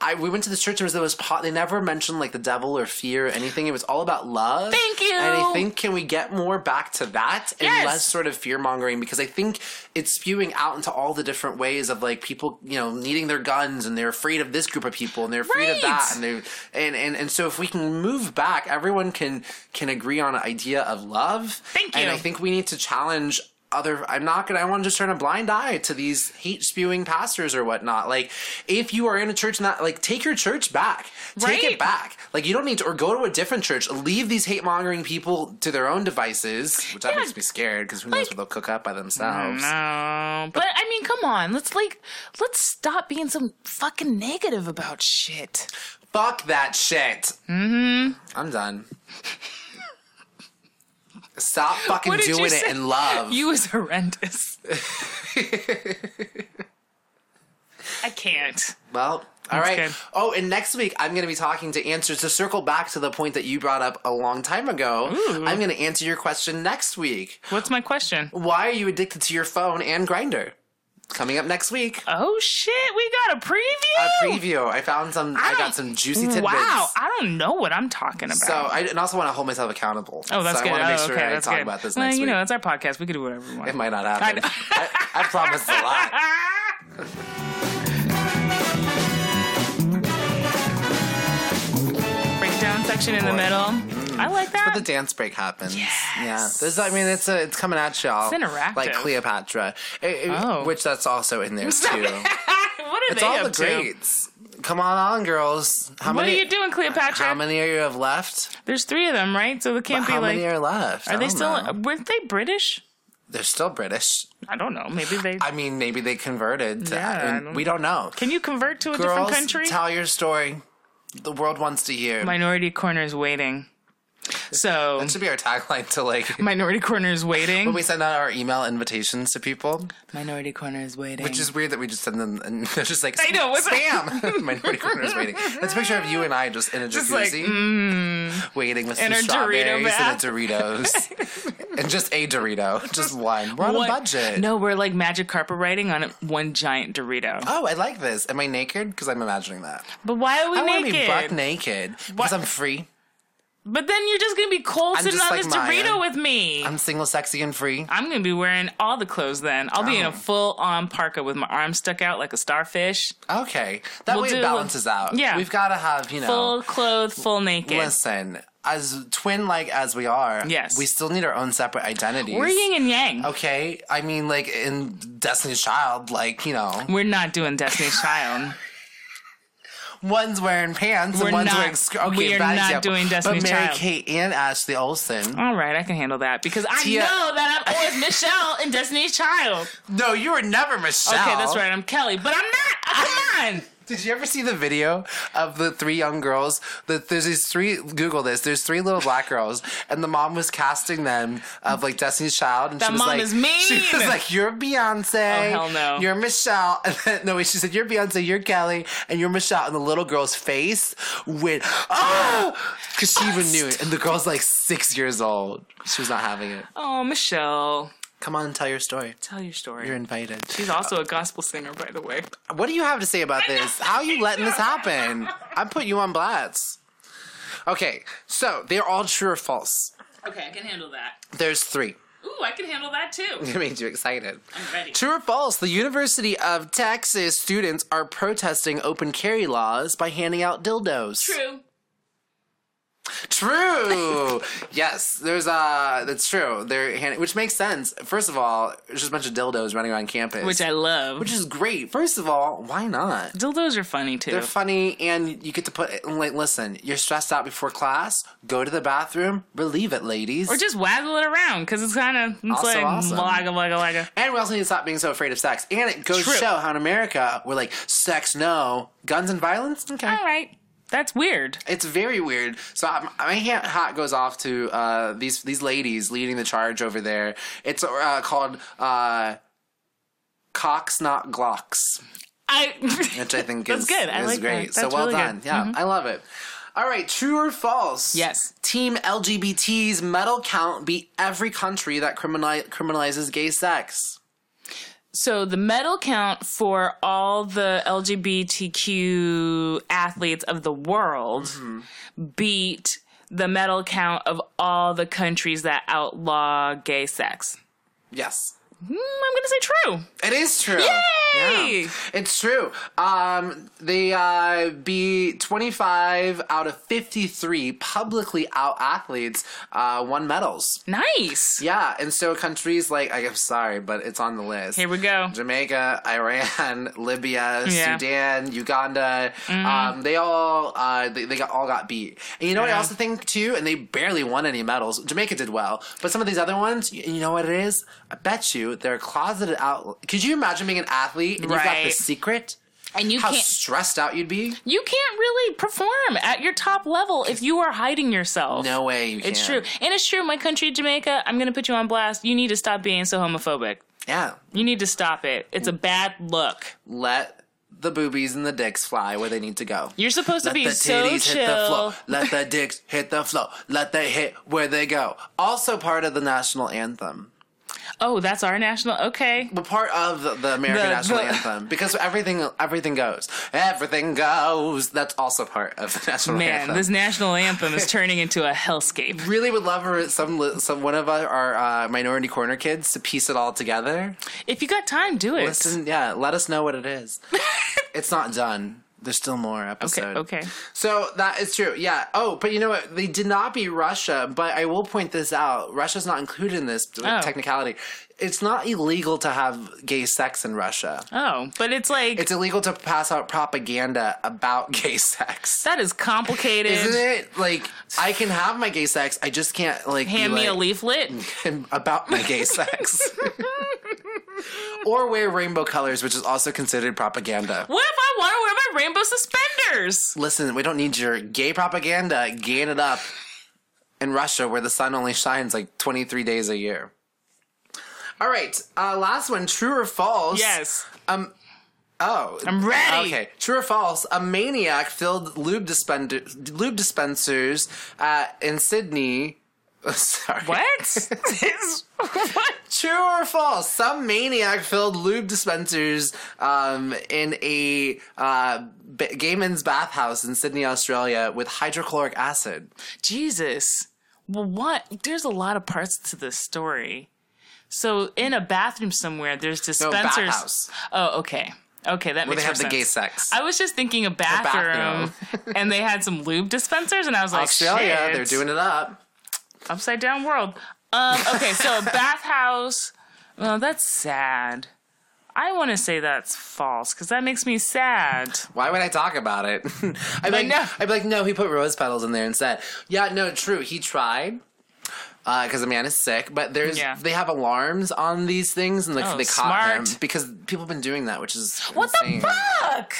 I, we went to this church. and It was the most pot. They never mentioned like the devil or fear or anything. It was all about love. Thank you. And I think can we get more back to that and Yes. less sort of fear mongering because I think it's spewing out into all the different ways of like people, you know, needing their guns and they're afraid of this group of people and they're afraid of that and they and, and and so if we can move back, everyone can can agree on an idea of love. Thank you. And. I think we need to challenge other i'm not gonna i want to just turn a blind eye to these hate spewing pastors or whatnot like if you are in a church not like take your church back take Right. it back like you don't need to or go to a different church leave these hate mongering people to their own devices which that Yeah. makes me scared because who knows what they'll cook up by themselves No, but I mean, come on. Let's like, let's stop being so fucking negative about shit. Fuck that shit. Mm-hmm. I'm done. Stop fucking What did you doing it say? in love. You was horrendous. I can't. Well, all That's right. good. Oh, and next week I'm going to be talking to answers to circle back to the point that you brought up a long time ago. I'm going to answer your question next week. What's my question? Why are you addicted to your phone and Grindr? Coming up next week. Oh shit, we got a preview. A preview. I found some. I, got some juicy tidbits. Wow, I don't know what I'm talking about. So I and also want to hold myself accountable. oh, that's so good. I want to make oh, sure okay, I talk good. about this well, you week. know, it's our podcast. We can do whatever we want. it might not happen. know. I, I promise a lot. Breakdown section in the middle. I mm. like that. But the dance break happens. Yes. Yeah, there's. I mean, it's a, it's coming at y'all. It's interactive. Like Cleopatra, It- it- Oh. which that's also in there too. what are It's they all up the to? Come on, on, girls. How What many? are you doing, Cleopatra? How many are you have left? There's three of them, right? So they can't How be like. How many are left? Are they still? know. Weren't they British? They're still British. I don't know. Maybe they. I mean, maybe they converted. To, Yeah, I and don't- we don't know. Can you convert to a different country? tell your story. The world wants to hear. Minority Corner is waiting. So that should be our tagline to like Minority Corner is waiting. when we send out our email invitations to people. Minority Corner is waiting. Which is weird that we just send them and they're just like I know, what's- spam. Minority corner is waiting. That's a picture of you and I just in a Just like, jacuzzi, mm, waiting with In some our Dorito strawberries and a Doritos, and just a Dorito, just one. We're on What- a budget. No, we're like magic carpet writing on one giant Dorito. Oh, I like this. Am I naked? Because I'm imagining that. But why are we I want to naked? be buck naked because I'm free. But then you're just gonna be cold I'm sitting on like this Maya. Dorito with me. I'm, single, sexy, and free. I'm gonna be wearing all the clothes then. I'll be in Oh. a full on parka with my arms stuck out like a starfish. Okay, that We'll way do- it balances out. yeah. we've got to have you know. Full clothed, full naked. Listen, as twin like as we are, Yes. we still need our own separate identities. We're yin and yang. Okay, I mean, like in Destiny's Child, like you know, We're not doing Destiny's Child. One's wearing pants We're and one's not- wearing. sk- Okay, we are not example. doing Destiny's But Mary Child. Kate and Ashley Olsen. All right, I can handle that because I Tia- know that I'm always Michelle in Destiny's Child. No, you were never Michelle. Okay, that's right. I'm Kelly, but I'm not. Come on. Did you ever see the video of the three young girls? That there's these three. Google this. There's three little black girls, and the mom was casting them of like Destiny's Child, and That she was mom like, is mean. She was like, "You're Beyonce. Oh, hell no. You're Michelle." And then, no, wait, she said, "You're Beyonce. You're Kelly, and you're Michelle." And the little girl's face went, "Oh," because she even knew it. And the girl's like six years old. She was not having it. Oh, Michelle, Come on, and tell your story. tell your story. You're invited. She's also a gospel singer, by the way. What do you have to say about this? How are you letting this happen? I put you on blast. Okay, so they're all true or false. Okay, I can handle that. There's three. Ooh, I can handle that too. It made you excited. I'm ready. True or false? The University of Texas students are protesting open carry laws by handing out dildos. True. True. yes, there's uh that's true. They're hand- which makes sense. First of all, there's just a bunch of dildos running around campus, Which I love. which is great. First of all, why not? Dildos are funny too. They're funny, and you get to put like, listen. You're stressed out before class. Go to the bathroom, relieve it, ladies. or just waggle it around because it's kind of it's Also like awesome. wagga wagga wagga. and we also need to stop being so afraid of sex. And it goes True. to show how in America we're like sex no, guns and violence. Okay, All right, that's weird. it's very weird. So my hat hat goes off to uh, these these ladies leading the charge over there. It's uh, called uh, Cocks Not Glocks. I. which I think is, good. I is like that. great. So That's well really done. good. Mm-hmm. Yeah, I love it. All right, true or false? Yes. Team LGBT's medal count beat every country that criminali- criminalizes gay sex. So the medal count for all the LGBTQ athletes of the world Mm-hmm. beat the medal count of all the countries that outlaw gay sex. Yes. Mm, I'm gonna say true. It is true. Yay! Yeah, it's true. Um, they uh, beat 25 out of 53 publicly out athletes uh, won medals. Nice. Yeah, and so countries like I'm sorry, but it's on the list. Here we go. Jamaica, Iran, Libya, Yeah. Sudan, Uganda. Um, they all uh, they, they got all got beat. And you know what I also think too? And they barely won any medals. Jamaica did well, but some of these other ones, you know what it is? I bet you they're closeted out. Could you imagine being an athlete and you've got the secret? And you how can't- stressed out you'd be. You can't really perform at your top level if you are hiding yourself. No way you It's can. true. And it's true. My country, Jamaica, I'm going to put you on blast. You need to stop being so homophobic. Yeah, You need to stop it. It's a bad look. let the boobies and the dicks fly where they need to go. You're supposed to Let be the so titties hit the floor. chill. Let the dicks hit the floor. Let they hit where they go. Also part of the national anthem. Oh, that's our national. Okay. But part of the, the American The- national the- anthem because everything everything goes. Everything goes. That's also part of the national Man, anthem. this national anthem is turning into a hellscape. really would love for some some one of our, our uh, minority corner kids to piece it all together. If you got time, do it. Listen, yeah, let us know what it is. it's not done. There's still more Okay. episode. Okay. So that is true. Yeah. Oh, but you know what? They did not beat Russia, but I will point this out. Russia's not included in this Oh. technicality. It's not illegal to have gay sex in Russia. Oh, but it's like It's illegal to pass out propaganda about gay sex. that is complicated. Isn't it? Like I can have my gay sex, I just can't like Hand me a leaflet. about my gay sex. or wear rainbow colors, which is also considered propaganda. What if I want to wear my rainbow suspenders? Listen, we don't need your gay propaganda. Gain it up in Russia, where the sun only shines like 23 days a year. All right, uh, last one. True or false? Yes. Um. Oh, I'm ready. Okay, true or false? A maniac filled lube, dispenser, lube dispensers uh, in Sydney. Sorry. What? what? True or false? Some maniac filled lube dispensers um, in a uh, b- gay men's bathhouse in Sydney, Australia, with hydrochloric acid. Jesus. Well, what? There's a lot of parts to this story. So, in a bathroom somewhere, there's No, dispensers. bathhouse. Oh, okay. Okay, that Where makes they have the sense. gay sex. I was just thinking a bathroom, and they had some lube dispensers, and I was like, Australia, Shit. they're doing it up. Upside down world. Um, okay, so bathhouse. Well, that's sad. I want to say that's false because that makes me sad. Why would I talk about it? I'd, be like, no. I'd be like, no, he put rose petals in there instead. Yeah, no, true. He tried. Because the man is sick, but there's Yeah. they have alarms on these things, and like Oh, they caught smart. him because people have been doing that, which is What insane. the fuck?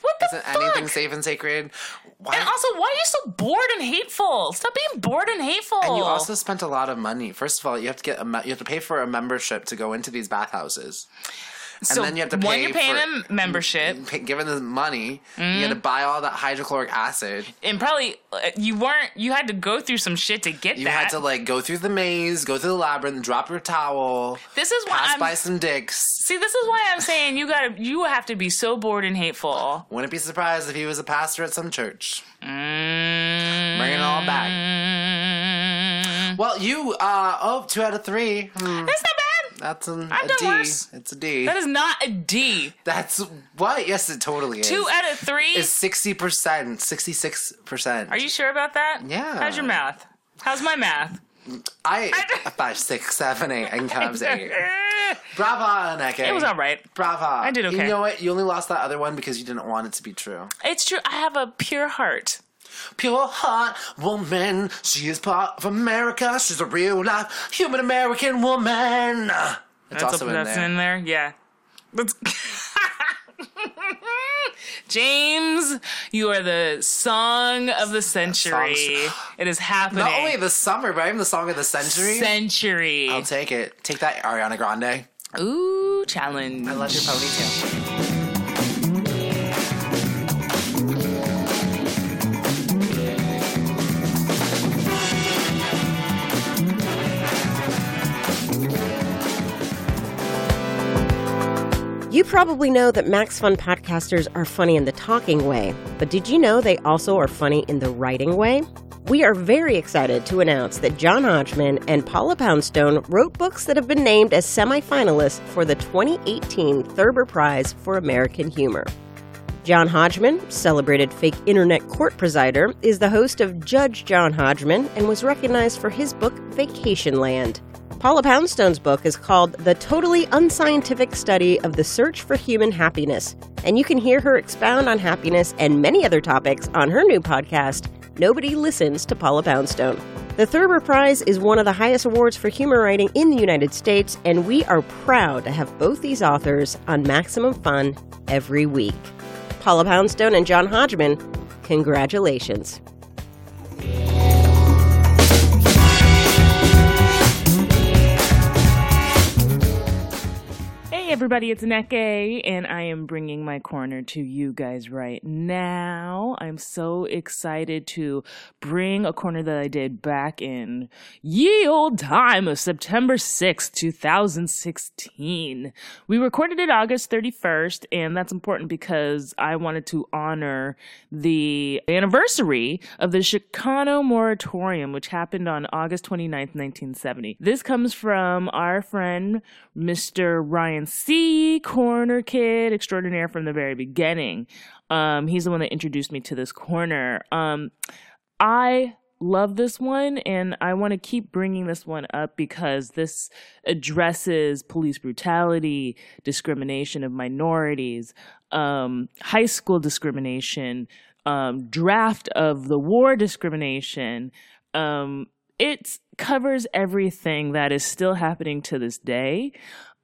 What the Isn't fuck? anything safe and sacred? Why? And also, why are you so bored and hateful? Stop being bored and hateful. And you also spent a lot of money. First of all, you have to get a you have to pay for a membership to go into these bathhouses. So then you have to pay you're paying for- a membership, Pay, given the money, you had Mm-hmm. to buy all that hydrochloric acid. and probably uh, you weren't. You had to go through some shit to get You that. You had to like go through the maze, go through the labyrinth, drop your towel, this is why pass I'm. by some dicks. See, this is why I'm saying you gotta. You have to be so bored and hateful. Wouldn't be surprised if he was a pastor at some church. Mm. Bring it all back. Well, you, uh, oh, two out of three. Hmm, That's not bad. That's an, I've a done D. worse. It's a D. That is not a D. That's what? Yes, it totally is. Two out of three. is sixty percent, sixty six percent. Are you sure about that? Yeah. How's your math? How's my math? I five, six, seven, eight, and comes eight. Brava, Aneke. It was all right. Brava. I did okay. You know what? You only lost that other one because you didn't want it to be true. It's true. I have a pure heart. Pure heart woman. She is part of America. She's a real life human American woman. It's That's, also in that's there. in there. Yeah. That's James, you are the song of the century. Songs. It is happening. Not only the summer, but I'm the song of the century. century. I'll take it. Take that, Ariana Grande. Ooh, challenge. I love your ponytail. You probably know that Max Fun podcasters are funny in the talking way, but did you know they also are funny in the writing way? We are very excited to announce that John Hodgman and Paula Poundstone wrote books that have been named as semifinalists for the 2018 Thurber Prize for American Humor. John Hodgman, celebrated fake internet court presider, is the host of Judge John Hodgman and was recognized for his book Vacationland. Paula Poundstone's book is called The Totally Unscientific Study of the Search for Human Happiness, and you can hear her expound on happiness and many other topics on her new podcast, Nobody Listens to Paula Poundstone. The Thurber Prize is one of the highest awards for humor writing in the United States, and we are proud to have both these authors on Maximum Fun every week. Paula Poundstone and John Hodgman, congratulations. Everybody, it's Neke, and I am bringing my corner to you guys right now. I'm so excited to bring a corner that I did back in ye old time of September 6th, 2016. We recorded it August 31st, and that's important because I wanted to honor the anniversary of the Chicano moratorium, which happened on August 29th, 1970. This comes from our friend, Mr. Ryan C. Corner Kid Extraordinaire from the very beginning. Um, he's the one that introduced me to this corner. Um, I love this one and I want to keep bringing this one up because this addresses police brutality, discrimination of minorities, um, high school discrimination, um, draft of the war discrimination. Um, it covers everything that is still happening to this day.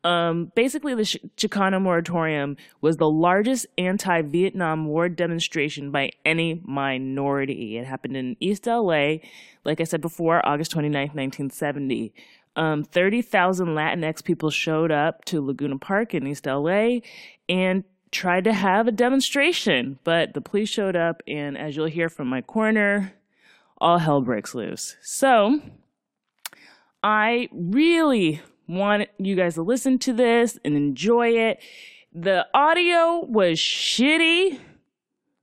Um, basically, the Ch- Chicano moratorium was the largest anti Vietnam War demonstration by any minority. It happened in East LA, like I said before, August 29th, 1970. Um, 30,000 Latinx people showed up to Laguna Park in East LA and tried to have a demonstration, but the police showed up, and as you'll hear from my corner, all hell breaks loose. So, I really want you guys to listen to this and enjoy it. The audio was shitty.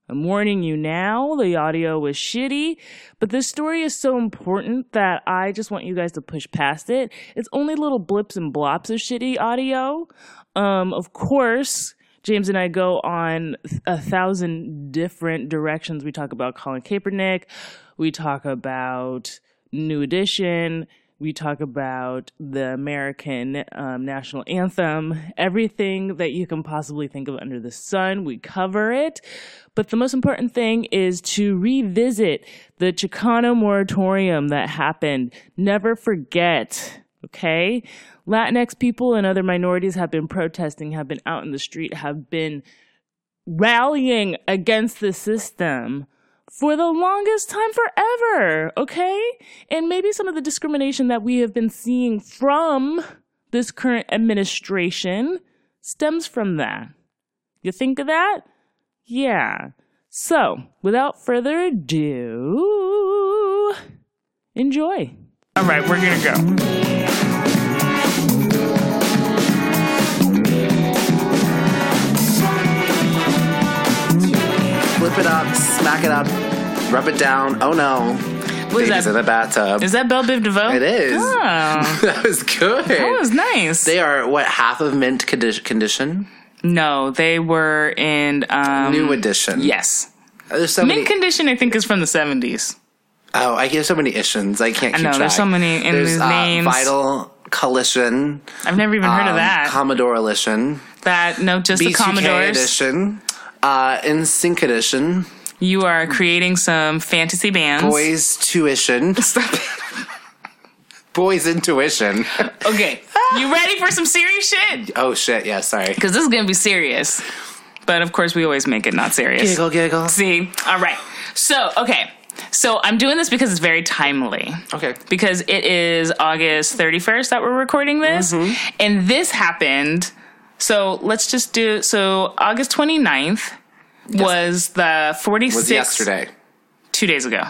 I'm warning you now, the audio was shitty, but this story is so important that I just want you guys to push past it. It's only little blips and blops of shitty audio. Um, of course, James and I go on a thousand different directions. We talk about Colin Kaepernick, we talk about New Edition, we talk about the American um, national anthem, everything that you can possibly think of under the sun. We cover it. But the most important thing is to revisit the Chicano moratorium that happened. Never forget, okay? Latinx people and other minorities have been protesting, have been out in the street, have been rallying against the system for the longest time forever, okay? And maybe some of the discrimination that we have been seeing from this current administration stems from that. You think of that? Yeah. So, without further ado, enjoy. All right, we're gonna go. Flip it up, smack it up, rub it down. Oh no. What Baby's that? in the bathtub. Is that Bell Biv DeVoe? it is. Oh, that was good. that was nice. they are what half of mint condi- condition, no, they were in um, new edition. Yes, There's so many. mint condition. I think is from the seventies. oh, I get so many issues. I can't. I know, track. there's so many in There's, these uh, names. Vital Coalition. I've never even heard of um, that. Commodore Edition. that no, just the B2K Commodores. Edition. Uh, In Sync Edition. You are creating some fantasy bands. Boys Tuition. Boys Intuition. Okay, you ready for some serious shit? oh shit! Yeah, sorry. Because this is gonna be serious. But of course, we always make it not serious. Giggle, giggle. See, all right. So, okay. So I'm doing this because it's very timely. Okay. Because it is August 31st that we're recording this. Mm-hmm. And this happened. So let's just do so August 29th was the 46th Was yesterday. two days ago.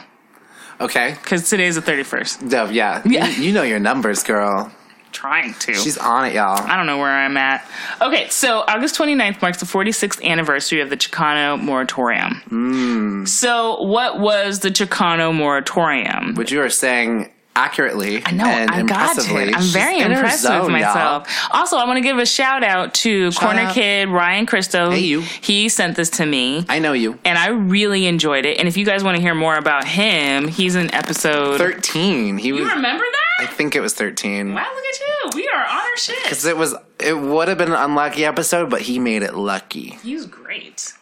Okay. Because today's the 31st. No, yeah. Yeah. You, you know your numbers, girl. Trying to. She's on it, y'all. I don't know where I'm at. Okay, so August 29th marks the 46th anniversary of the Chicano moratorium. Hmm. So, what was the Chicano moratorium? But you are saying accurately I know, and I got impressively. it. I'm She's very impressed zone, with myself. y'all. Also, I want to give a shout out to Corner out. Kid Ryan Christo. Hey, you. He sent this to me. I know you. and I really enjoyed it. And if you guys want to hear more about him, he's in episode. 13. He you was. remember that? I think it was 13. Wow, look at you. We are on our shit. Because it was. It would have been an unlucky episode, but he made it lucky. He's great.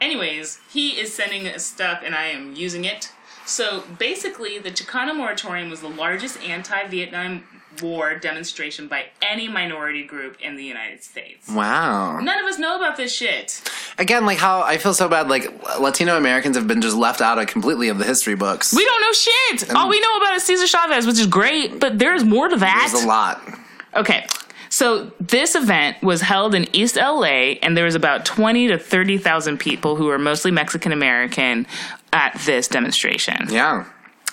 Anyways, he is sending us stuff and I am using it. So basically, the Chicano moratorium was the largest anti-Vietnam War demonstration by any minority group in the United States. Wow. None of us know about this shit. Again, like how I feel so bad. Like Latino Americans have been just left out of completely of the history books. We don't know shit. All we know about is Cesar Chavez, which is great, but there's more to that. There's a lot. Okay. So this event was held in East LA and there was about 20 to 30,000 people who were mostly Mexican American at this demonstration. Yeah.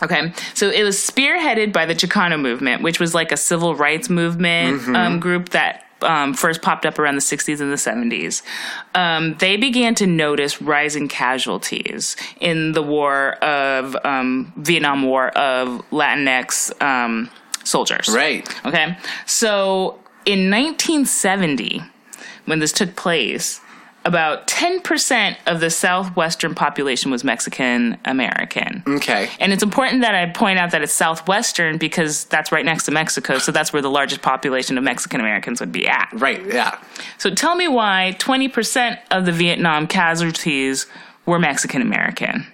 Okay. So it was spearheaded by the Chicano movement, which was like a civil rights movement um, group that um, first popped up around the 60s and the 70s. Um, they began to notice rising casualties in the war of um, Vietnam War of Latinx um, soldiers. Right. Okay. So in 1970, when this took place, about 10% of the southwestern population was Mexican American. Okay. And it's important that I point out that it's southwestern because that's right next to Mexico, so that's where the largest population of Mexican Americans would be at. Right. Yeah. So tell me why 20% of the Vietnam casualties were Mexican American.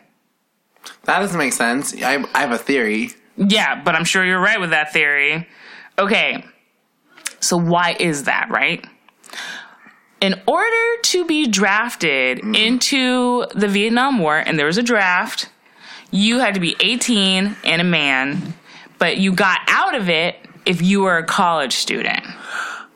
That doesn't make sense. I, I have a theory. Yeah, but I'm sure you're right with that theory. Okay, so why is that, right? In order to be drafted into the Vietnam War, and there was a draft, you had to be 18 and a man, but you got out of it if you were a college student.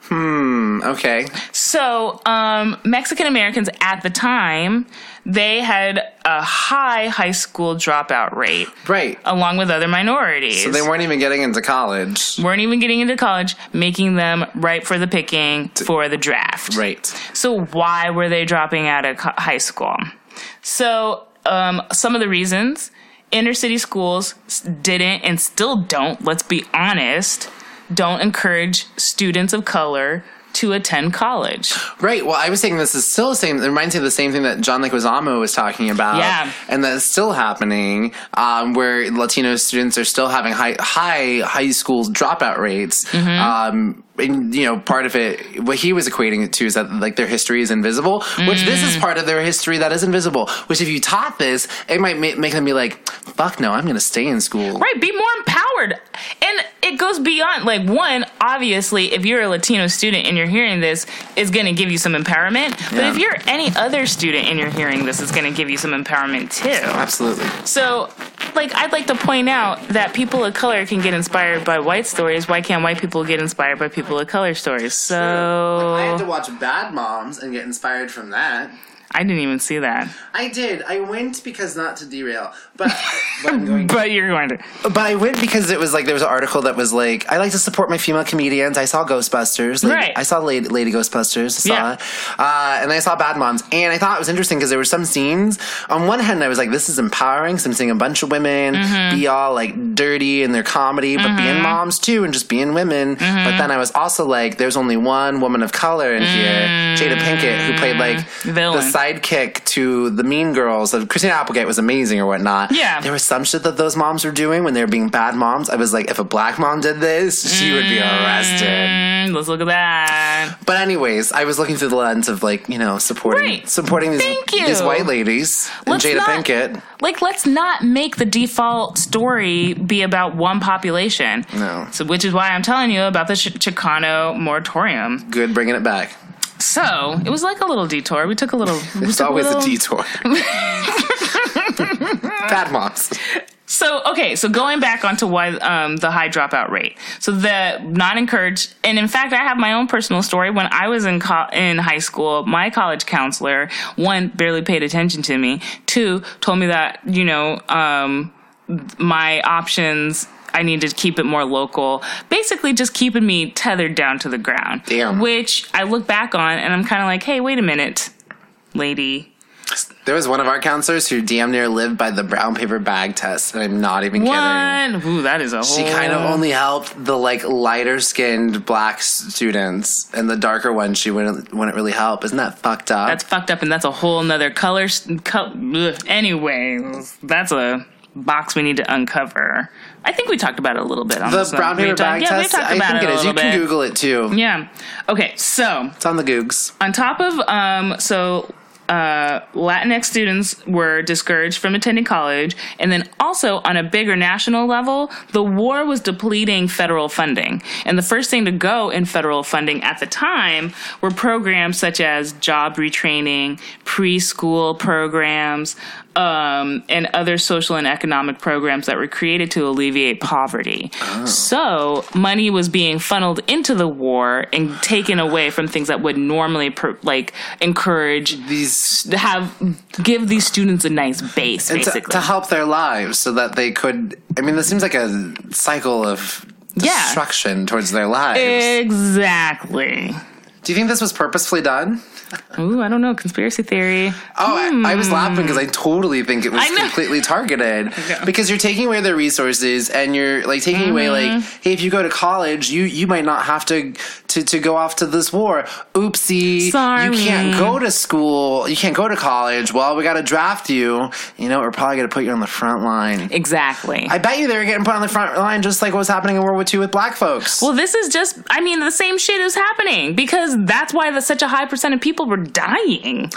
Hmm, okay. So, um, Mexican Americans at the time, they had a high high school dropout rate, Right. along with other minorities. So they weren't even getting into college. weren't even getting into college, making them ripe for the picking for the draft. Right. So why were they dropping out of high school? So um, some of the reasons inner city schools didn't and still don't. Let's be honest. Don't encourage students of color to attend college. Right. Well, I was saying this is still the same. It reminds me of the same thing that John Leguizamo was talking about. Yeah. And that's still happening, um, where Latino students are still having high high high school dropout rates. Mm-hmm. Um, and you know, part of it, what he was equating it to is that like their history is invisible, which this Mm. is part of their history that is invisible. Which, if you taught this, it might ma- make them be like, "Fuck no, I'm going to stay in school." Right, be more empowered. And it goes beyond like one, obviously, if you're a Latino student and you're hearing this, is gonna give you some empowerment. But Yeah. if you're any other student and you're hearing this, it's gonna give you some empowerment too. Absolutely. So like I'd like to point out that people of color can get inspired by white stories. Why can't white people get inspired by people of color stories? So like, I had to watch Bad Moms and get inspired from that. I didn't even see that. I did. I went because not to derail, but but I'm going. But you're going to But I went because it was like there was an article that was like I like to support my female comedians. I saw Ghostbusters, Lady, Right. I saw Lady, Lady Ghostbusters, I saw Yeah. uh, and I saw Bad Moms, and I thought it was interesting because there were some scenes. On one hand, I was like, this is empowering. So I'm seeing a bunch of women Mm-hmm. be all like dirty in their comedy, but being moms too, and just being women. Mm-hmm. But then I was also like, there's only one woman of color in here, Jada Pinkett, who played like Mm. Villain. the sidekick to the Mean Girls. Of Christina Applegate was amazing or whatnot. Yeah. there was some shit that those moms were doing when they were being bad moms. I was like, if a black mom did this, she would be arrested. Mm, let's look at that. But anyways, I was looking through the lens of like you know supporting Right. supporting these these white ladies and Let's Jada not- Pinkett. Like, let's not make the default story be about one population. No. So, which is why I'm telling you about the Ch- Chicano moratorium. Good, bringing it back. So it was like a little detour. We took a little. It's always little- a detour. bad moms. So okay, so going back onto why um, the high dropout rate. So the not encouraged, and in fact, I have my own personal story. When I was in co- in high school, my college counselor one barely paid attention to me. Two told me that you know um, my options. I need to keep it more local. Basically, just keeping me tethered down to the ground. Damn. Which I look back on, and I'm kind of like, hey, wait a minute, lady. There was one of our counselors who damn near lived by the brown paper bag test, and I'm not even kidding. One. Ooh, that is a She whole. kind of only helped the like lighter skinned black students, and the darker ones she wouldn't wouldn't really help. Isn't that fucked up? That's fucked up, and that's a whole nother color. s- Co- anyway, that's a box we need to uncover. I think we talked about it a little bit on the brown We paper talked- bag yeah, we test. talked I about think it it is. You can bit. Google it too. Yeah. Okay. So It's on the Googs. on top of um, so uh, Latinx students were discouraged from attending college. And then also on a bigger national level, the war was depleting federal funding. And the first thing to go in federal funding at the time were programs such as job retraining, preschool programs, um, and other social and economic programs that were created to alleviate poverty. So money was being funneled into the war and taken away from things that would normally per, like encourage These have give these students a nice base, and to, basically. to help their lives so that they could. I mean, this seems like a cycle of Yeah. destruction towards their lives. exactly. Do you think this was purposefully done? Ooh, I don't know. Conspiracy theory. Oh, I, I was laughing because I totally think it was Hmm. Completely targeted because you're taking away their resources and you're like taking away like, Mm-hmm. hey, if you go to college, you you might not have to to to go off to this war. Oopsie, Sorry. you can't go to school, you can't go to college. Well, we got to draft you. You know, we're probably gonna put you on the front line. Exactly. I bet you they were getting put on the front line just like what was happening in World War II with black folks. Well, this is just, I mean, the same shit is happening because that's why the, such a high percent of people were dying.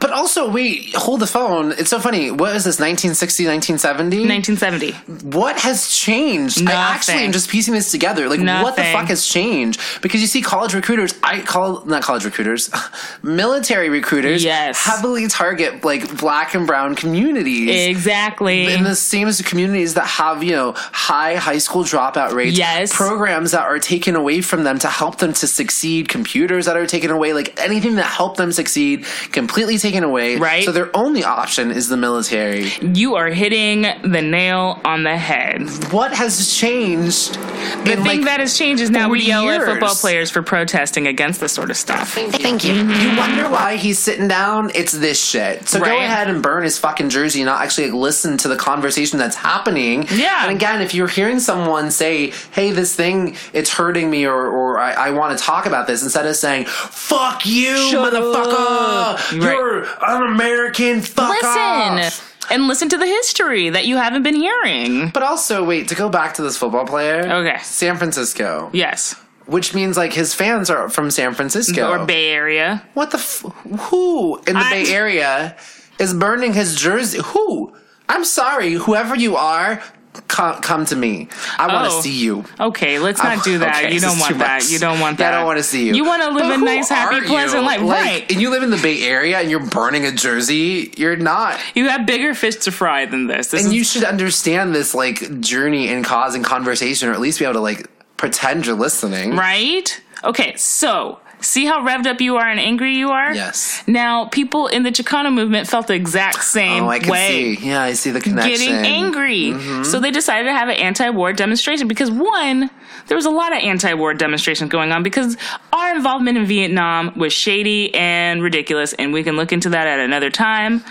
but also, wait, hold the phone. It's so funny. What is this, 1960, 1970? 1970. what has changed? Nothing. I actually Nothing. am just piecing this together. Like, what the fuck has changed? Because you see, college recruiters, I call not college recruiters, military recruiters, Yes. heavily target like black and brown communities. Exactly. In the same as communities that have, you know, high high school dropout rates, Yes. programs that are taken away from them to help them to succeed, computers that are taken away, like anything that helped them succeed, completely taken away. Right. So their only option is the military. you are hitting the nail on the head. What has changed? The in, thing like, that has changed is now we 40 yell at football players for protesting against this sort of stuff. Thank you. You mm-hmm. wonder why he's sitting down? It's this shit. So go ahead and burn his fucking jersey and not actually like, listen to the conversation that's happening. Yeah. And again, if you're hearing someone say, hey, this thing, it's hurting me or, or I, I want to talk about this, instead of saying, fuck you, Shut motherfucker. up. You're an American. Fuck Listen. off. And listen to the history that you haven't been hearing. But also, wait, to go back to this football player. Okay. San Francisco. Yes. Which means like his fans are from San Francisco. Or Bay Area. What the f- who in the I- Bay Area is burning his jersey? Who? I'm sorry, whoever you are, come, come to me. I want to Oh. see you. Okay, let's not do that. Okay, you don't want that. much. You don't want Yeah, that. I don't want to see you. You want to live But a nice, happy, pleasant life, Like, right? And you live in the Bay Area and you're burning a jersey. You're not. You have bigger fish to fry than this. This And is you should understand this like journey and cause and conversation, or at least be able to like pretend you're listening. right. Okay, so see how revved up you are and angry you are. Yes. Now, people in the Chicano movement felt the exact same Oh, I can way. see. Yeah, I see the connection. getting angry. Mm-hmm. So they decided to have an anti-war demonstration because one, there was a lot of anti-war demonstrations going on because our involvement in Vietnam was shady and ridiculous, and we can look into that at another time.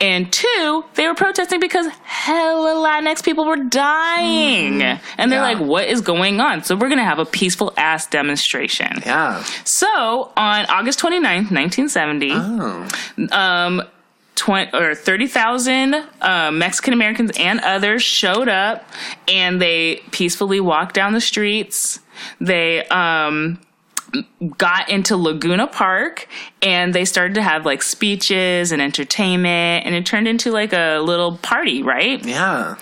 And two, they were protesting because hella Latinx people were dying. And they're. Yeah. like, what is going on? So we're going to have a peaceful ass demonstration. Yeah. So on August 29th, 1970, Oh. um, 20, or 30,000 uh, Mexican Americans and others showed up and they peacefully walked down the streets. They um, got into Laguna Park and they started to have like speeches and entertainment and it turned into like a little party, right? Yeah.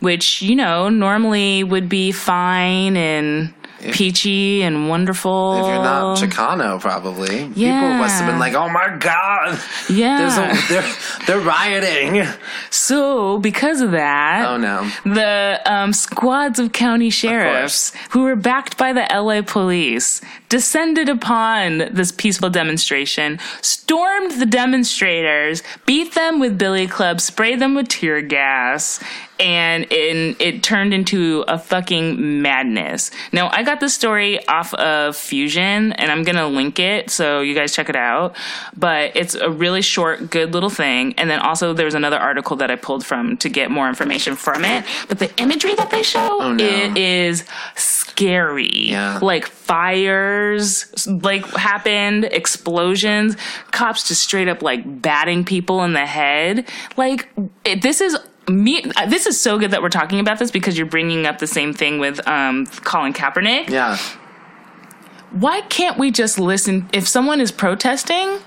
Which, you know, normally would be fine and peachy and wonderful. If you're not Chicano, probably people must have been like, "Oh my god, yeah. There's a, they're they're rioting." So, because of that, Oh no. the um, squads of county sheriffs, who were backed by the LA police, descended upon this peaceful demonstration, stormed the demonstrators, beat them with billy clubs, sprayed them with tear gas, and in, it turned into a fucking madness. Now, I got this story off of Fusion, and I'm gonna link it so you guys check it out. But it's a really short, good little thing. And then also, there's another article that I pulled from to get more information from it. But the imagery that they show, Oh, no. it is scary. Yeah. Like fires, like happened, explosions, cops just straight up like batting people in the head. Like it, this is me. uh, This is so good that we're talking about this because you're bringing up the same thing with um, Colin Kaepernick. Yeah. Why can't we just listen if someone is protesting?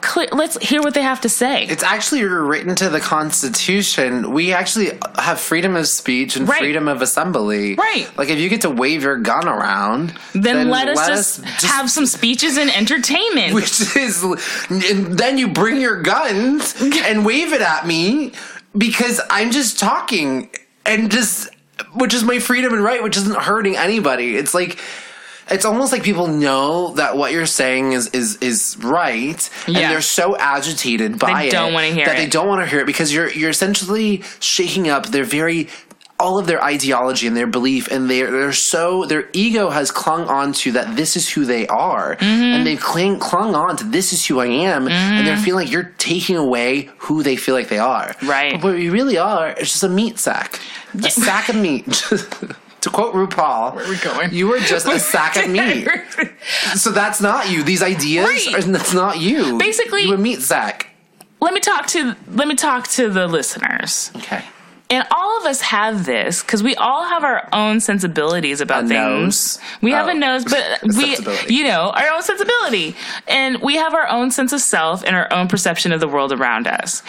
Clear, let's hear what they have to say. It's actually written to the Constitution. We actually have freedom of speech and Right. freedom of assembly. Right. Like if you get to wave your gun around, then, let us just, have some speeches and entertainment. which is and then you bring your guns and wave it at me because I'm just talking and just which is my freedom and right which isn't hurting anybody it's like it's almost like people know that what you're saying is is is right and Yeah. they're so agitated by They it don't wanna hear that they don't want to hear it because you're you're essentially shaking up their very all of their ideology and their belief and they're they're so their ego has clung on to that this is who they are. Mm-hmm. and they've cling, clung on to this is who I am and they're feeling like you're taking away who they feel like they are. Right. but what you really are is just a meat sack. A sack of meat to quote RuPaul where are we going you are just a sack of meat so that's not you these ideas Right. are, that's not you Basically- you a meat sack let me talk to let me talk to the listeners. okay And all of us have this because we all have our own sensibilities about A things. nose? We have Oh. a nose, but we, you know, our own sensibility. And we have our own sense of self and our own perception of the world around us.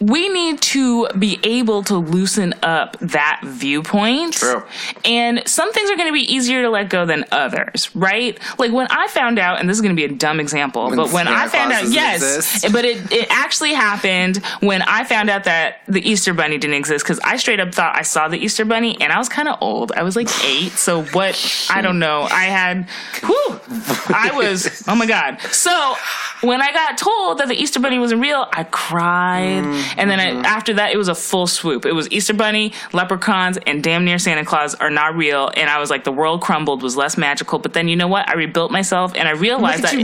We need to be able to loosen up that viewpoint. True. And some things are going to be easier to let go than others, right? Like when I found out, and this is going to be a dumb example, When but when I found out, yes, exist. but it, it actually happened when I found out that the Easter Bunny didn't exist because I straight up thought I saw the Easter Bunny and I was kind of old. I was like eight, so what? I don't know. I had, whew, I was, oh my God. So when I got told that the Easter Bunny wasn't real, I cried. Mm. And then I, after that, it was a full swoop. It was Easter Bunny, leprechauns, and damn near Santa Claus are not real. And I was like, the world crumbled, was less magical. But then you know what? I rebuilt myself and I realized that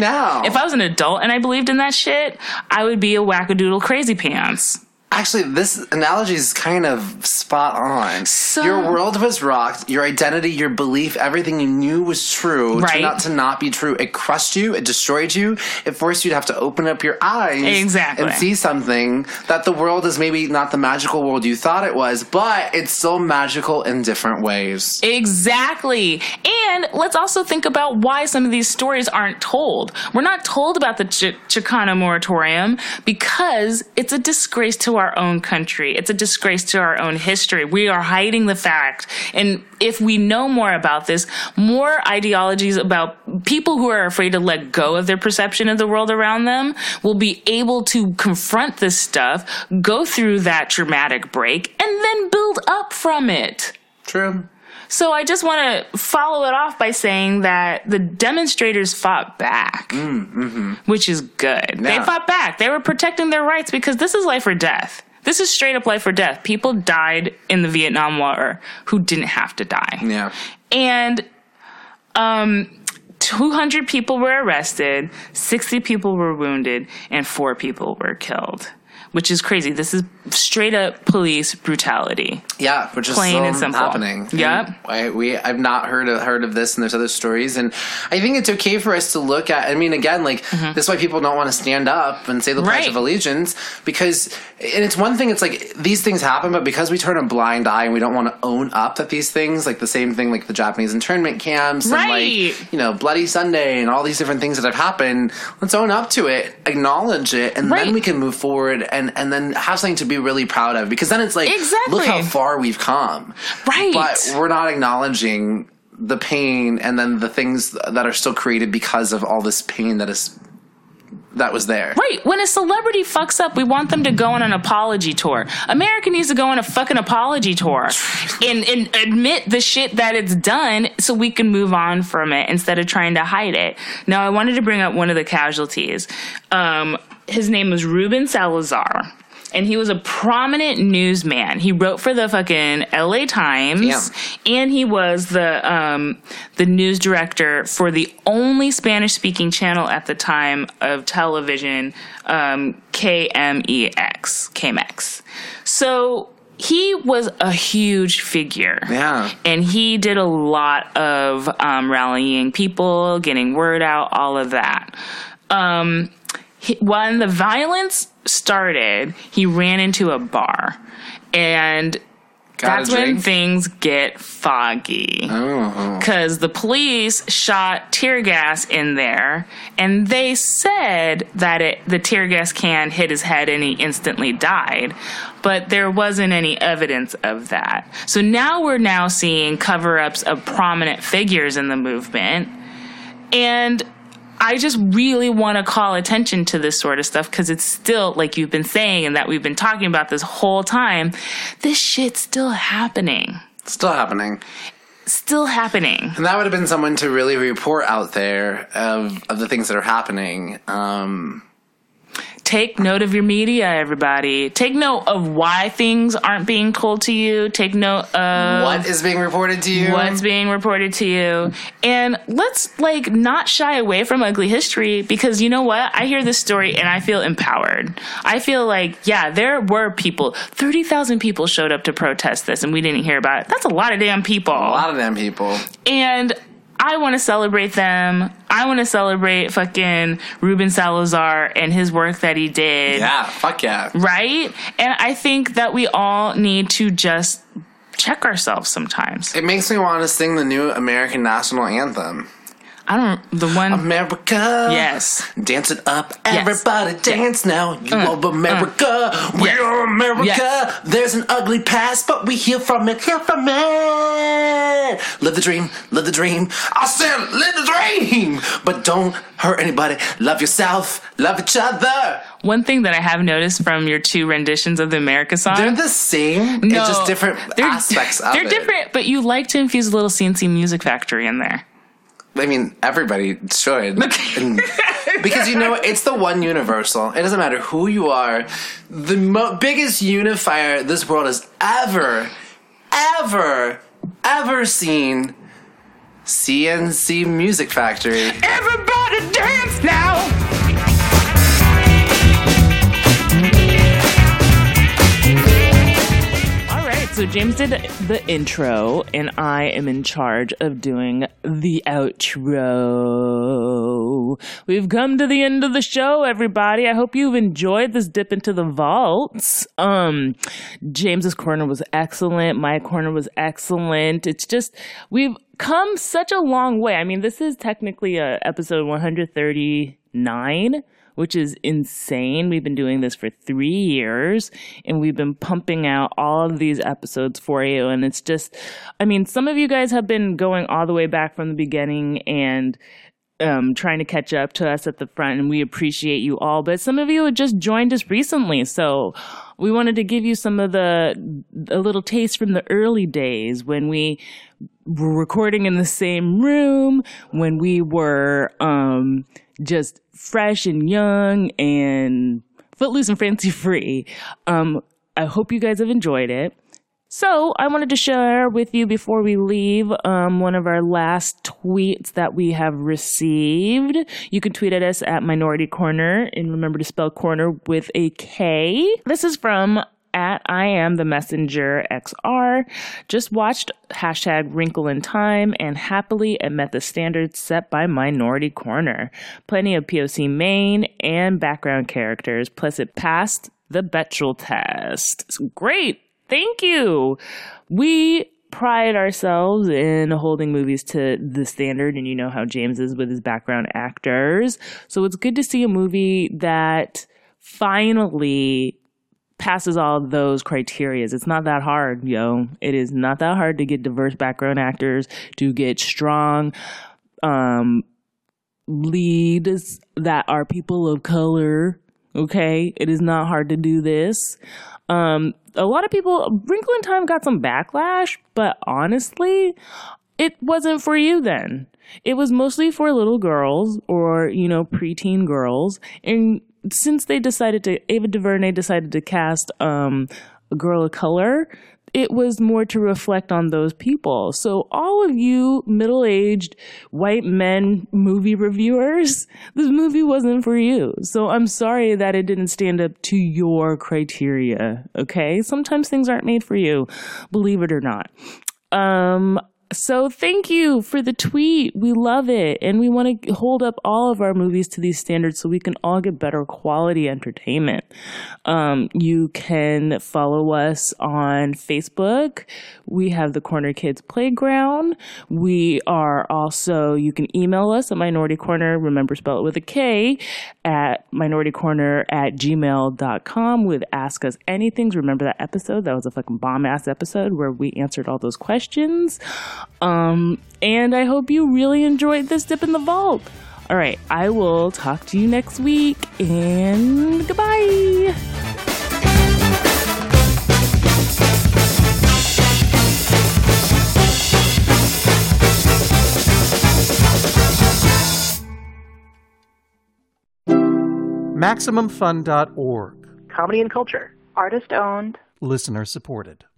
if I was an adult and I believed in that shit, I would be a wackadoodle crazy pants. Actually, this analogy is kind of spot on. So- your world was rocked. Your identity, your belief, everything you knew was true Right. turned out to not be true. It crushed you. It destroyed you. It forced you to have to open up your eyes Exactly. and see something that the world is maybe not the magical world you thought it was, but it's still magical in different ways. Exactly. And let's also think about why some of these stories aren't told. We're not told about the Ch- Chicano moratorium because it's a disgrace to our own country. It's a disgrace to our own history. We are hiding the fact. And if we know more about this, more ideologies about people who are afraid to let go of their perception of the world around them will be able to confront this stuff, go through that traumatic break, and then build up from it. True. So I just want to follow it off by saying that the demonstrators fought back, which is good. They fought back. They were protecting their rights because this is life or death. This is straight up life or death. People died in the Vietnam War who didn't have to die. Yeah. And um 200 people were arrested, 60 people were wounded, and 4 people were killed. Which is crazy. This is straight up police brutality. Yeah, which is Plain and simple. happening. Yep. I, we I've not heard of, heard of this, and there's other stories, and I think it's okay for us to look at. I mean, again, like this is why people don't want to stand up and say the Pledge Mm-hmm. Right. of Allegiance because, and it's one thing. It's like these things happen, but because we turn a blind eye and we don't want to own up that these things, like the same thing, like the Japanese internment camps, and Right. like you know Bloody Sunday and all these different things that have happened. Let's own up to it, acknowledge it, and Right. then we can move forward and and then have something to be really proud of. Because then it's like, Exactly. look how far we've come. Right. But we're not acknowledging the pain and then the things that are still created because of all this pain that is that was there. Right. When a celebrity fucks up, we want them to go on an apology tour. America needs to go on a fucking apology tour and, and admit the shit that it's done so we can move on from it instead of trying to hide it. Now, I wanted to bring up one of the casualties. Um, his name was Ruben Salazar. And he was a prominent newsman. He wrote for the fucking LA Times, Yeah. and he was the um, the news director for the only Spanish speaking channel at the time of television, um, KMEX, KMEX. So he was a huge figure. Yeah. And he did a lot of um, rallying people, getting word out, all of that. Um, he, when the violence started, he ran into a bar and Got That's when things get foggy. Oh. Because the police shot tear gas in there, and they said that it, the tear gas can hit his head and he instantly died. But there wasn't any evidence of that. So now we're now seeing cover ups of prominent figures in the movement. And I just really want to call attention to this sort of stuff because it's still, like you've been saying, and that we've been talking about this whole time, this shit's still happening. Still happening. Still happening. And that would have been someone to really report out there of, of the things that are happening. Um, Take note of your media, everybody. Take note of why things aren't being told to you. Take note of what is being reported to you? what's being reported to you. And let's like not shy away from ugly history because you know what? I hear this story and I feel empowered. I feel like, yeah, there were people, 30,000 people showed up to protest this and we didn't hear about it. That's a lot of damn people. A lot of damn people. And I want to celebrate them. I want to celebrate fucking Ruben Salazar and his work that he did. Yeah, fuck yeah. Right? And I think that we all need to just check ourselves sometimes. It makes me want to sing the new American national anthem. I don't, the one. America. Yes. Dance it up. Yes. Everybody dance now. You mm. love America. Mm. we Yes. are America. There's an ugly past, but we heal from it. Heal from it. Live the dream. Live the dream. I said, live the dream. But don't hurt anybody. Love yourself. Love each other. One thing that I have noticed from your two renditions of the America song. They're the same. no, it's just different they're- aspects of it. They're it. different, but you like to infuse a little C+C Music Factory in there. I mean, everybody should. And- because you know, it's the one universal. It doesn't matter who you are. The mo- biggest unifier this world has ever, ever, ever seen. C+C Music Factory. Everybody dance now! So James did the intro, and I am in charge of doing the outro. We've come to the end of the show, everybody. I hope you've enjoyed this dip into the vaults. Um, James's corner was excellent. My corner was excellent. It's just we've come such a long way. I mean, this is technically a episode 139 which is insane. We've been doing this for three years and we've been pumping out all of these episodes for you. And it's just, I mean, some of you guys have been going all the way back from the beginning and um, trying to catch up to us at the front, and we appreciate you all. But some of you have just joined us recently, so we wanted to give you some of the a little taste from the early days when we were recording in the same room, when we were um, just fresh and young and footloose and fancy free. Um, I hope you guys have enjoyed it. So I wanted to share with you before we leave um, one of our last tweets that we have received. You can tweet at us at Minority Korner and remember to spell corner with a K. This is from at I am the messenger XR. Just watched hashtag wrinkle in time and happily it met the standards set by Minority Korner. Plenty of POC main and background characters, plus it passed the Bechdel test. Great. Thank you. We pride ourselves in holding movies to the standard, and you know how James is with his background actors. So it's good to see a movie that finally passes all those criterias. It's not that hard, yo. It is not that hard to get diverse background actors, to get strong um leads that are people of color. Okay, it is not hard to do this. Um, a lot of people, Wrinkle in Time got some backlash, but honestly, it wasn't for you then. It was mostly for little girls or, you know, preteen girls. And since they decided to, Ava DuVernay decided to cast um, a girl of color, it was more to reflect on those people. So, all of you middle aged white men movie reviewers, this movie wasn't for you. So, I'm sorry that it didn't stand up to your criteria. Okay. Sometimes things aren't made for you, believe it or not. Um, so thank you for the tweet. We love it. And we want to hold up all of our movies to these standards so we can all get better quality entertainment. Um, you can follow us on Facebook. We have the Corner Kids Playground. We are also, you can email us at Minority Korner, remember spell it with a K, at minoritykorner at gmail.com with Ask Us Anything. Remember that episode? That was a fucking bomb ass episode where we answered all those questions. Um, and I hope you really enjoyed this dip in the vault. All right, I will talk to you next week and goodbye. MaximumFun.org. Comedy and culture. Artist owned. Listener supported.